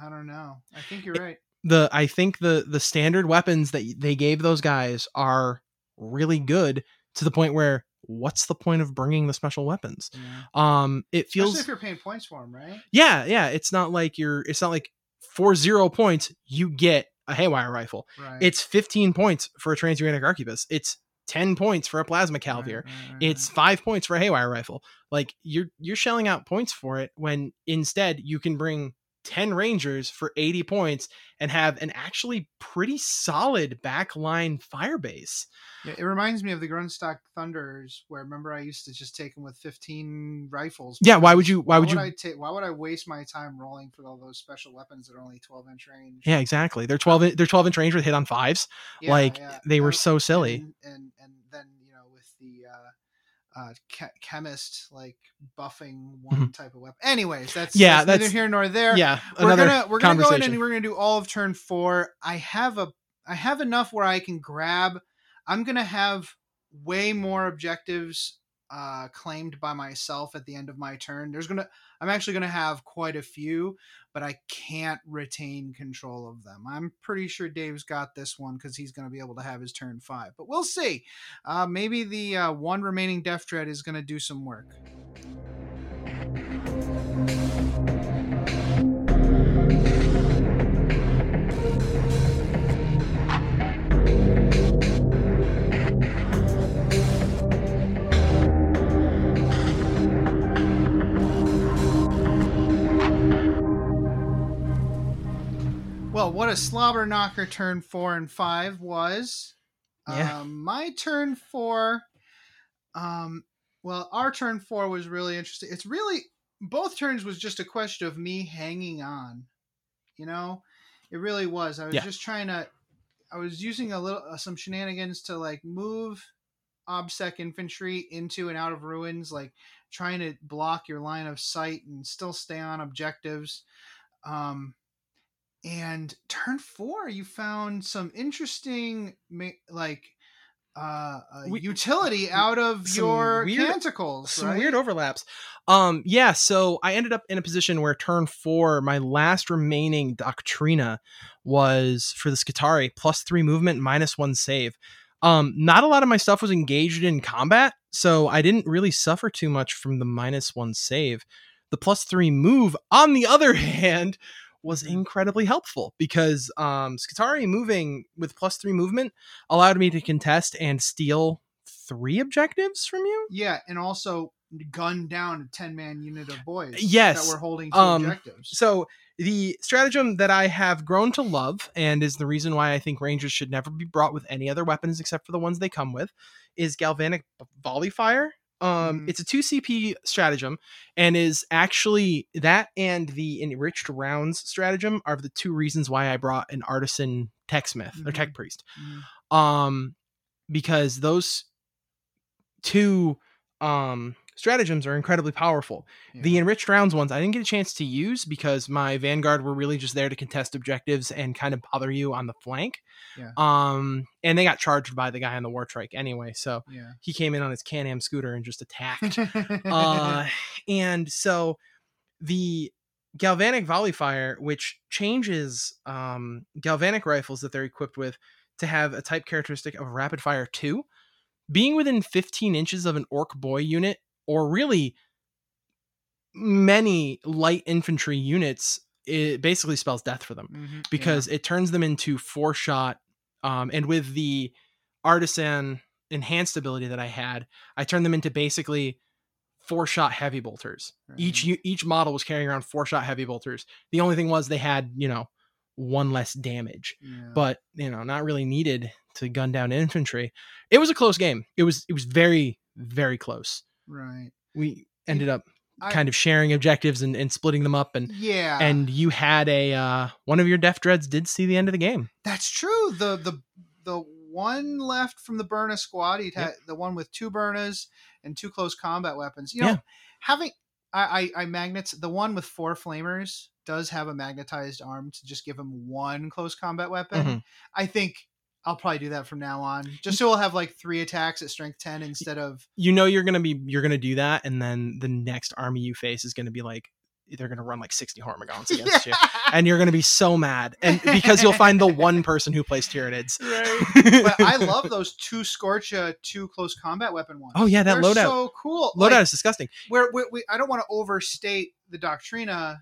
I don't know. I think you're right. the I think the the standard weapons that they gave those guys are really good to the point where what's the point of bringing the special weapons? Yeah. Um it feels Especially if you're paying points for them, right? Yeah, yeah. It's not like you're. It's not like for zero points you get a haywire rifle. Right. It's 15 points for a transuranic arquebus. It's 10 points for a plasma Right, right, right, It's mm-hmm. five points for a haywire rifle. Like you're you're shelling out points for it when instead you can bring 10 rangers for 80 points and have an actually pretty solid backline fire base. Yeah, it reminds me of the Grundstok Thunders, where remember I used to just take them with 15 rifles. Yeah, why would you- why would you- I take? Why would I waste my time rolling for all those special weapons that are only 12 inch range? Yeah, exactly. They're 12 in- they're 12 inch range with hit on fives. Yeah, like yeah. they were so silly. And, and and then you know with the uh, uh, che- chemist like buffing one type of weapon. Anyways, that's Mm-hmm. Yeah, that's neither here nor there. yeah, we're gonna we're gonna go in and we're gonna do all of turn four. I have a I have enough where I can grab. I'm gonna have way more objectives uh claimed by myself at the end of my turn. There's gonna I'm actually gonna have quite a few, but I can't retain control of them. I'm pretty sure Dave's got this one because he's gonna be able to have his turn five. But we'll see. Uh maybe the uh, one remaining Deff Dread is gonna do some work. Well, what a slobber knocker turn four and five was. Yeah. Um, my turn four. Um, well, our turn four was really interesting. It's really both turns was just a question of me hanging on. You know, it really was. I was Yeah. just trying to. I was using a little uh, some shenanigans to like move obsec infantry into and out of ruins, like trying to block your line of sight and still stay on objectives. Um, and turn four, you found some interesting, like, uh, uh We- utility out of your weird- canticles. some right? weird overlaps. Um, yeah, so I ended up in a position where turn four, my last remaining Doctrina was for the Skitarii, plus three movement, minus one save. Um, not a lot of my stuff was engaged in combat, so I didn't really suffer too much from the minus one save. The plus three move, on the other hand, was incredibly helpful because um Skitarii moving with plus three movement allowed me to contest and steal three objectives from you. Yeah, and also gun down a ten man unit of boys. Yes, that were holding two um, objectives. So the stratagem that I have grown to love, and is the reason why I think Rangers should never be brought with any other weapons except for the ones they come with, is Galvanic Volley Fire. Um, Mhm. It's a two CP stratagem, and is actually that and the enriched rounds stratagem are the two reasons why I brought an artisan tech smith or tech priest. Mhm. Um, because those two um stratagems are incredibly powerful. The enriched rounds ones I didn't get a chance to use because my vanguard were really just there to contest objectives and kind of bother you on the flank. Yeah. Um, and they got charged by the guy on the war trike anyway, so yeah. he came in on his Can-Am scooter and just attacked. uh, and so the galvanic volley fire, which changes um, galvanic rifles that they're equipped with to have a type characteristic of rapid fire two, being within 15 inches of an orc boy unit, or really many light infantry units, it basically spells death for them Mhm, yeah. because it turns them into four shot. Um, and with the artisan enhanced ability that I had, I turned them into basically four shot heavy bolters. Each Right. u- each model was carrying around four shot heavy bolters. The only thing was they had you know one less damage, Yeah. but you know not really needed to gun down infantry. It was a close game. It was it was very very close. Right. We ended up I- kind of sharing objectives and, and splitting them up and Yeah. and you had a uh, one of your deff dreads did see the end of the game. That's true. The the the one left from the Burna squad. He'd Yep. had the one with two Burnas and two close combat weapons. You know, Yeah. having I, I I magnets the one with four flamers does have a magnetized arm to just give him one close combat weapon. Mhm. I think I'll probably do that from now on, just so we'll have like three attacks at strength ten instead of you know you're gonna be you're gonna do that, and then the next army you face is gonna be like they're gonna run like 60 Hormagaunts against you, and you're gonna be so mad, and because you'll find the one person who plays Tyranids. Right. but I love those two Skorcha, two close combat weapon ones. Oh, yeah, that They're loadout. so cool. Loadout Like, is disgusting. where we, we, I don't want to overstate the Doctrina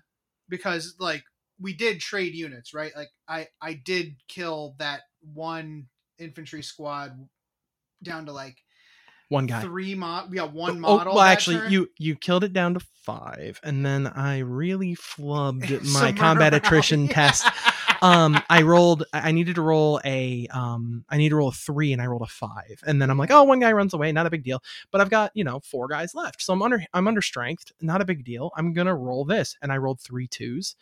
because like we did trade units, right? Like I I did kill that one infantry squad down to like One guy. three mod. Yeah, one oh, model. well, actually, turn. you you killed it down to five, and then I really flubbed my combat around- attrition Yeah. test. Um, I rolled. I needed to roll a. Um, I need to roll a three, and I rolled a five, and then I'm like, oh, one guy runs away, not a big deal. But I've got you know four guys left, so I'm under. I'm under strength, not a big deal. I'm gonna roll this, and I rolled three twos,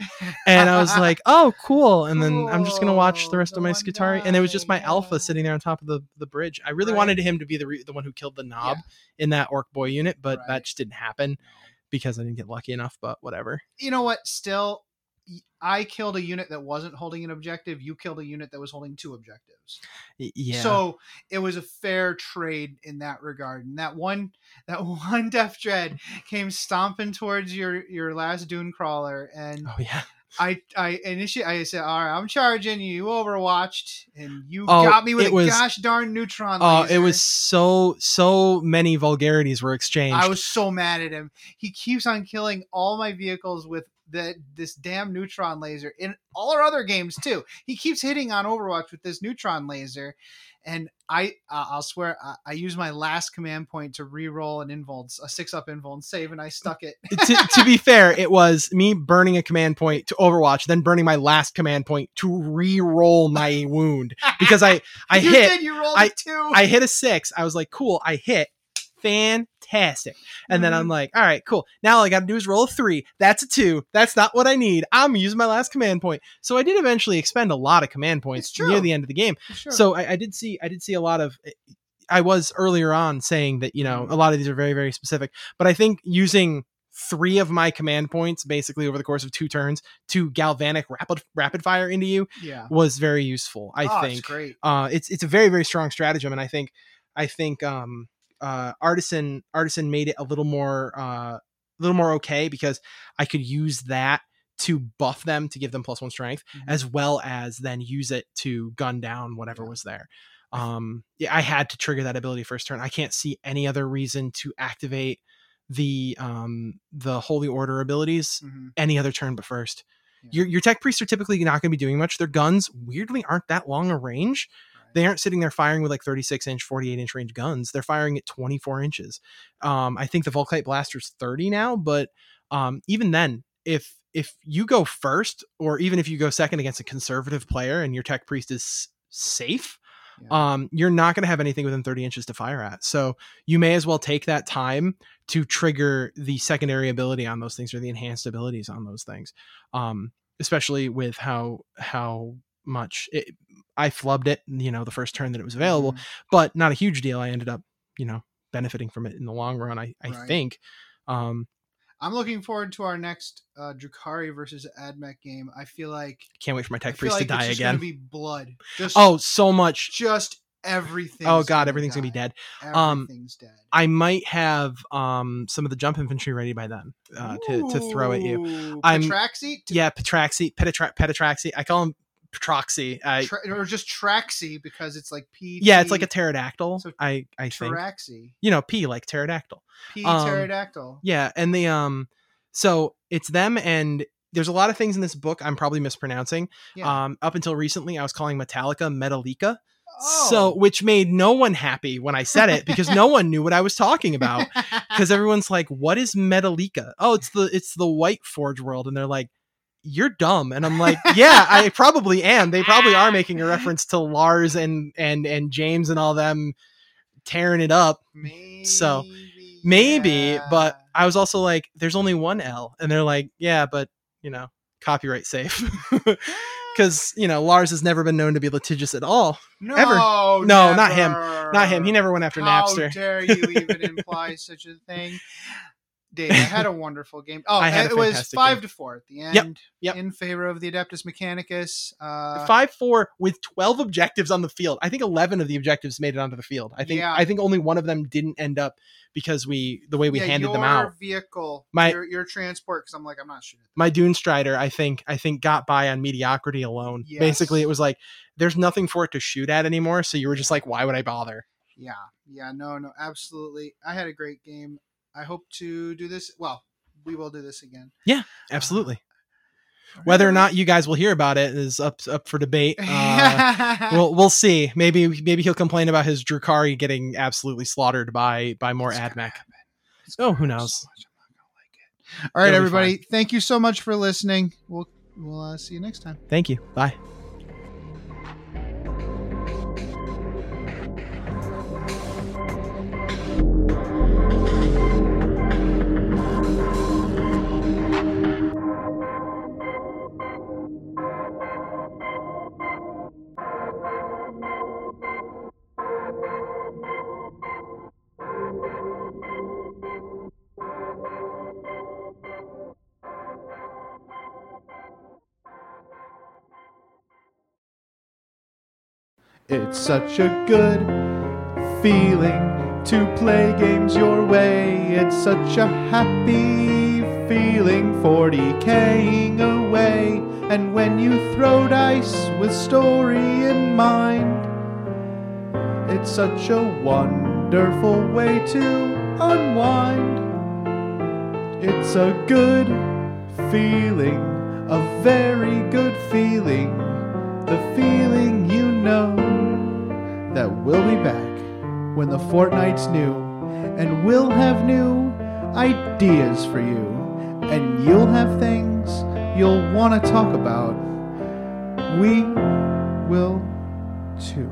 and I was like, oh, cool. And then I'm just gonna watch the rest the of my Skitarii, and it was just my alpha sitting there on top of the the bridge. I really Right. wanted him to be the re- the one who killed the Nob in that orc boy unit, but Right. that just didn't happen because I didn't get lucky enough. But whatever. you know what? Still, I killed a unit that wasn't holding an objective. You killed a unit that was holding two objectives. Yeah. So it was a fair trade in that regard. And that one, that one Deff Dread came stomping towards your your last Dune crawler, and oh yeah. I I initially I said, "All right, I'm charging you. You Overwatched, and you Oh, got me with a was- gosh darn neutron Oh, laser." it was so so many vulgarities were exchanged. I was so mad at him. He keeps on killing all my vehicles with that this damn neutron laser in all our other games too. He keeps hitting on Overwatch with this neutron laser, and I uh, I'll swear I, I used my last command point to re-roll an invuln, a six up invuln save, and I stuck it. to, to be fair, it was me burning a command point to Overwatch, then burning my last command point to re-roll my wound because I I you hit did. You rolled I- a two. I hit a six. I was like, cool. I hit. Fantastic. And then Mm-hmm. I'm like, all right, cool. Now all I got to do is roll a three. That's a two. That's not what I need. I'm using my last command point. So I did eventually expend a lot of command points near the end of the game. So I, I did see, I did see a lot of. I was earlier on saying that you know Mhm. a lot of these are very very specific, but I think using three of my command points basically over the course of two turns to galvanic rapid rapid fire into you yeah, was very useful. I oh, think it's great. uh, it's it's a very very strong stratagem, and I think I think um, uh, artisan artisan made it a little more uh, a little more okay because I could use that to buff them to give them plus one strength, Mhm. as well as then use it to gun down whatever Yeah. was there. Um, yeah, I had to trigger that ability first turn. I can't see any other reason to activate the um the holy order abilities Mhm. any other turn but first. Yeah. Your your tech priests are typically not going to be doing much. Their guns weirdly aren't that long a range. They aren't sitting there firing with like 36 inch, 48 inch range guns. They're firing at 24 inches. Um, I think the Volkite Blaster's 30 now, but um, even then, if if you go first, or even if you go second against a conservative player and your tech priest is safe, Yeah. um, you're not going to have anything within 30 inches to fire at. So you may as well take that time to trigger the secondary ability on those things or the enhanced abilities on those things. Um, especially with how how much it, I flubbed it, you know, the first turn that it was available, Mhm. but not a huge deal. I ended up, you know, benefiting from it in the long run. I I Right. think. Um, I'm looking forward to our next uh, Drukari versus Admech game. I feel like can't wait for my tech priest like to die gonna again. Be blood. Just oh, so much. just everything. Oh god, everything's gonna be dead. Um, Everything's dead. I might have um some of the jump infantry ready by then uh, to to throw at you. I'm- Petraxi? Yeah, Petraxi, Petatra- Petatraxi. I call him Petroxy. I Tra- or just Traxi because it's like P. yeah, it's like a pterodactyl. So I I think Traxi. you know P like pterodactyl. P Um, pterodactyl. Yeah, and the um, so it's them and there's a lot of things in this book I'm probably mispronouncing. Yeah. Um, up until recently, I was calling Metallica Metallica. oh. So, which made no one happy when I said it because no one knew what I was talking about. Because everyone's like, "What is Metallica?" Oh, it's the it's the White Forge world, and they're like, "You're dumb," and I'm like, "Yeah, I probably am. They probably are ah. making a reference to Lars and and and James and all them tearing it up, maybe, so, maybe." yeah. But I was also like, "There's only one L," and they're like, "Yeah, but you know, copyright safe." because you know Lars has never been known to be litigious at all. No, Ever. No, not him. Not him. He never went after How Napster. dare you even imply such a thing? Dave, I had a wonderful game. Oh, it was five game. to four at the end. yep. In favor of the Adeptus Mechanicus. Uh, Five four with twelve objectives on the field. I think eleven of the objectives made it onto the field. I think Yeah. I think only one of them didn't end up because we the way we yeah, handed them out. vehicle, My- your, your transport. Because I'm like, I'm not shooting. My Dune Strider, I think I think got by on mediocrity alone. Yes. Basically, it was like there's nothing for it to shoot at anymore. So you were just like, why would I bother? Yeah, yeah, no, no, absolutely. I had a great game. I hope to do this. Well, we will do this again. Yeah, absolutely. Whether or not you guys will hear about it is up up for debate. Uh, we'll we'll see. Maybe maybe he'll complain about his Drukari getting absolutely slaughtered by by more AdMech. Oh, who knows? so much. I'm not gonna like. All right, It'll everybody. Thank you so much for listening. We'll we'll uh, see you next time. Thank you. Bye. It's such a good feeling to play games your way. It's such a happy feeling 40king away. And when you throw dice with story in mind, it's such a wonderful way to unwind. It's a good feeling, a very good feeling, the feeling you know that we'll be back when the fortnight's new, and we'll have new ideas for you, and you'll have things you'll want to talk about. We will too.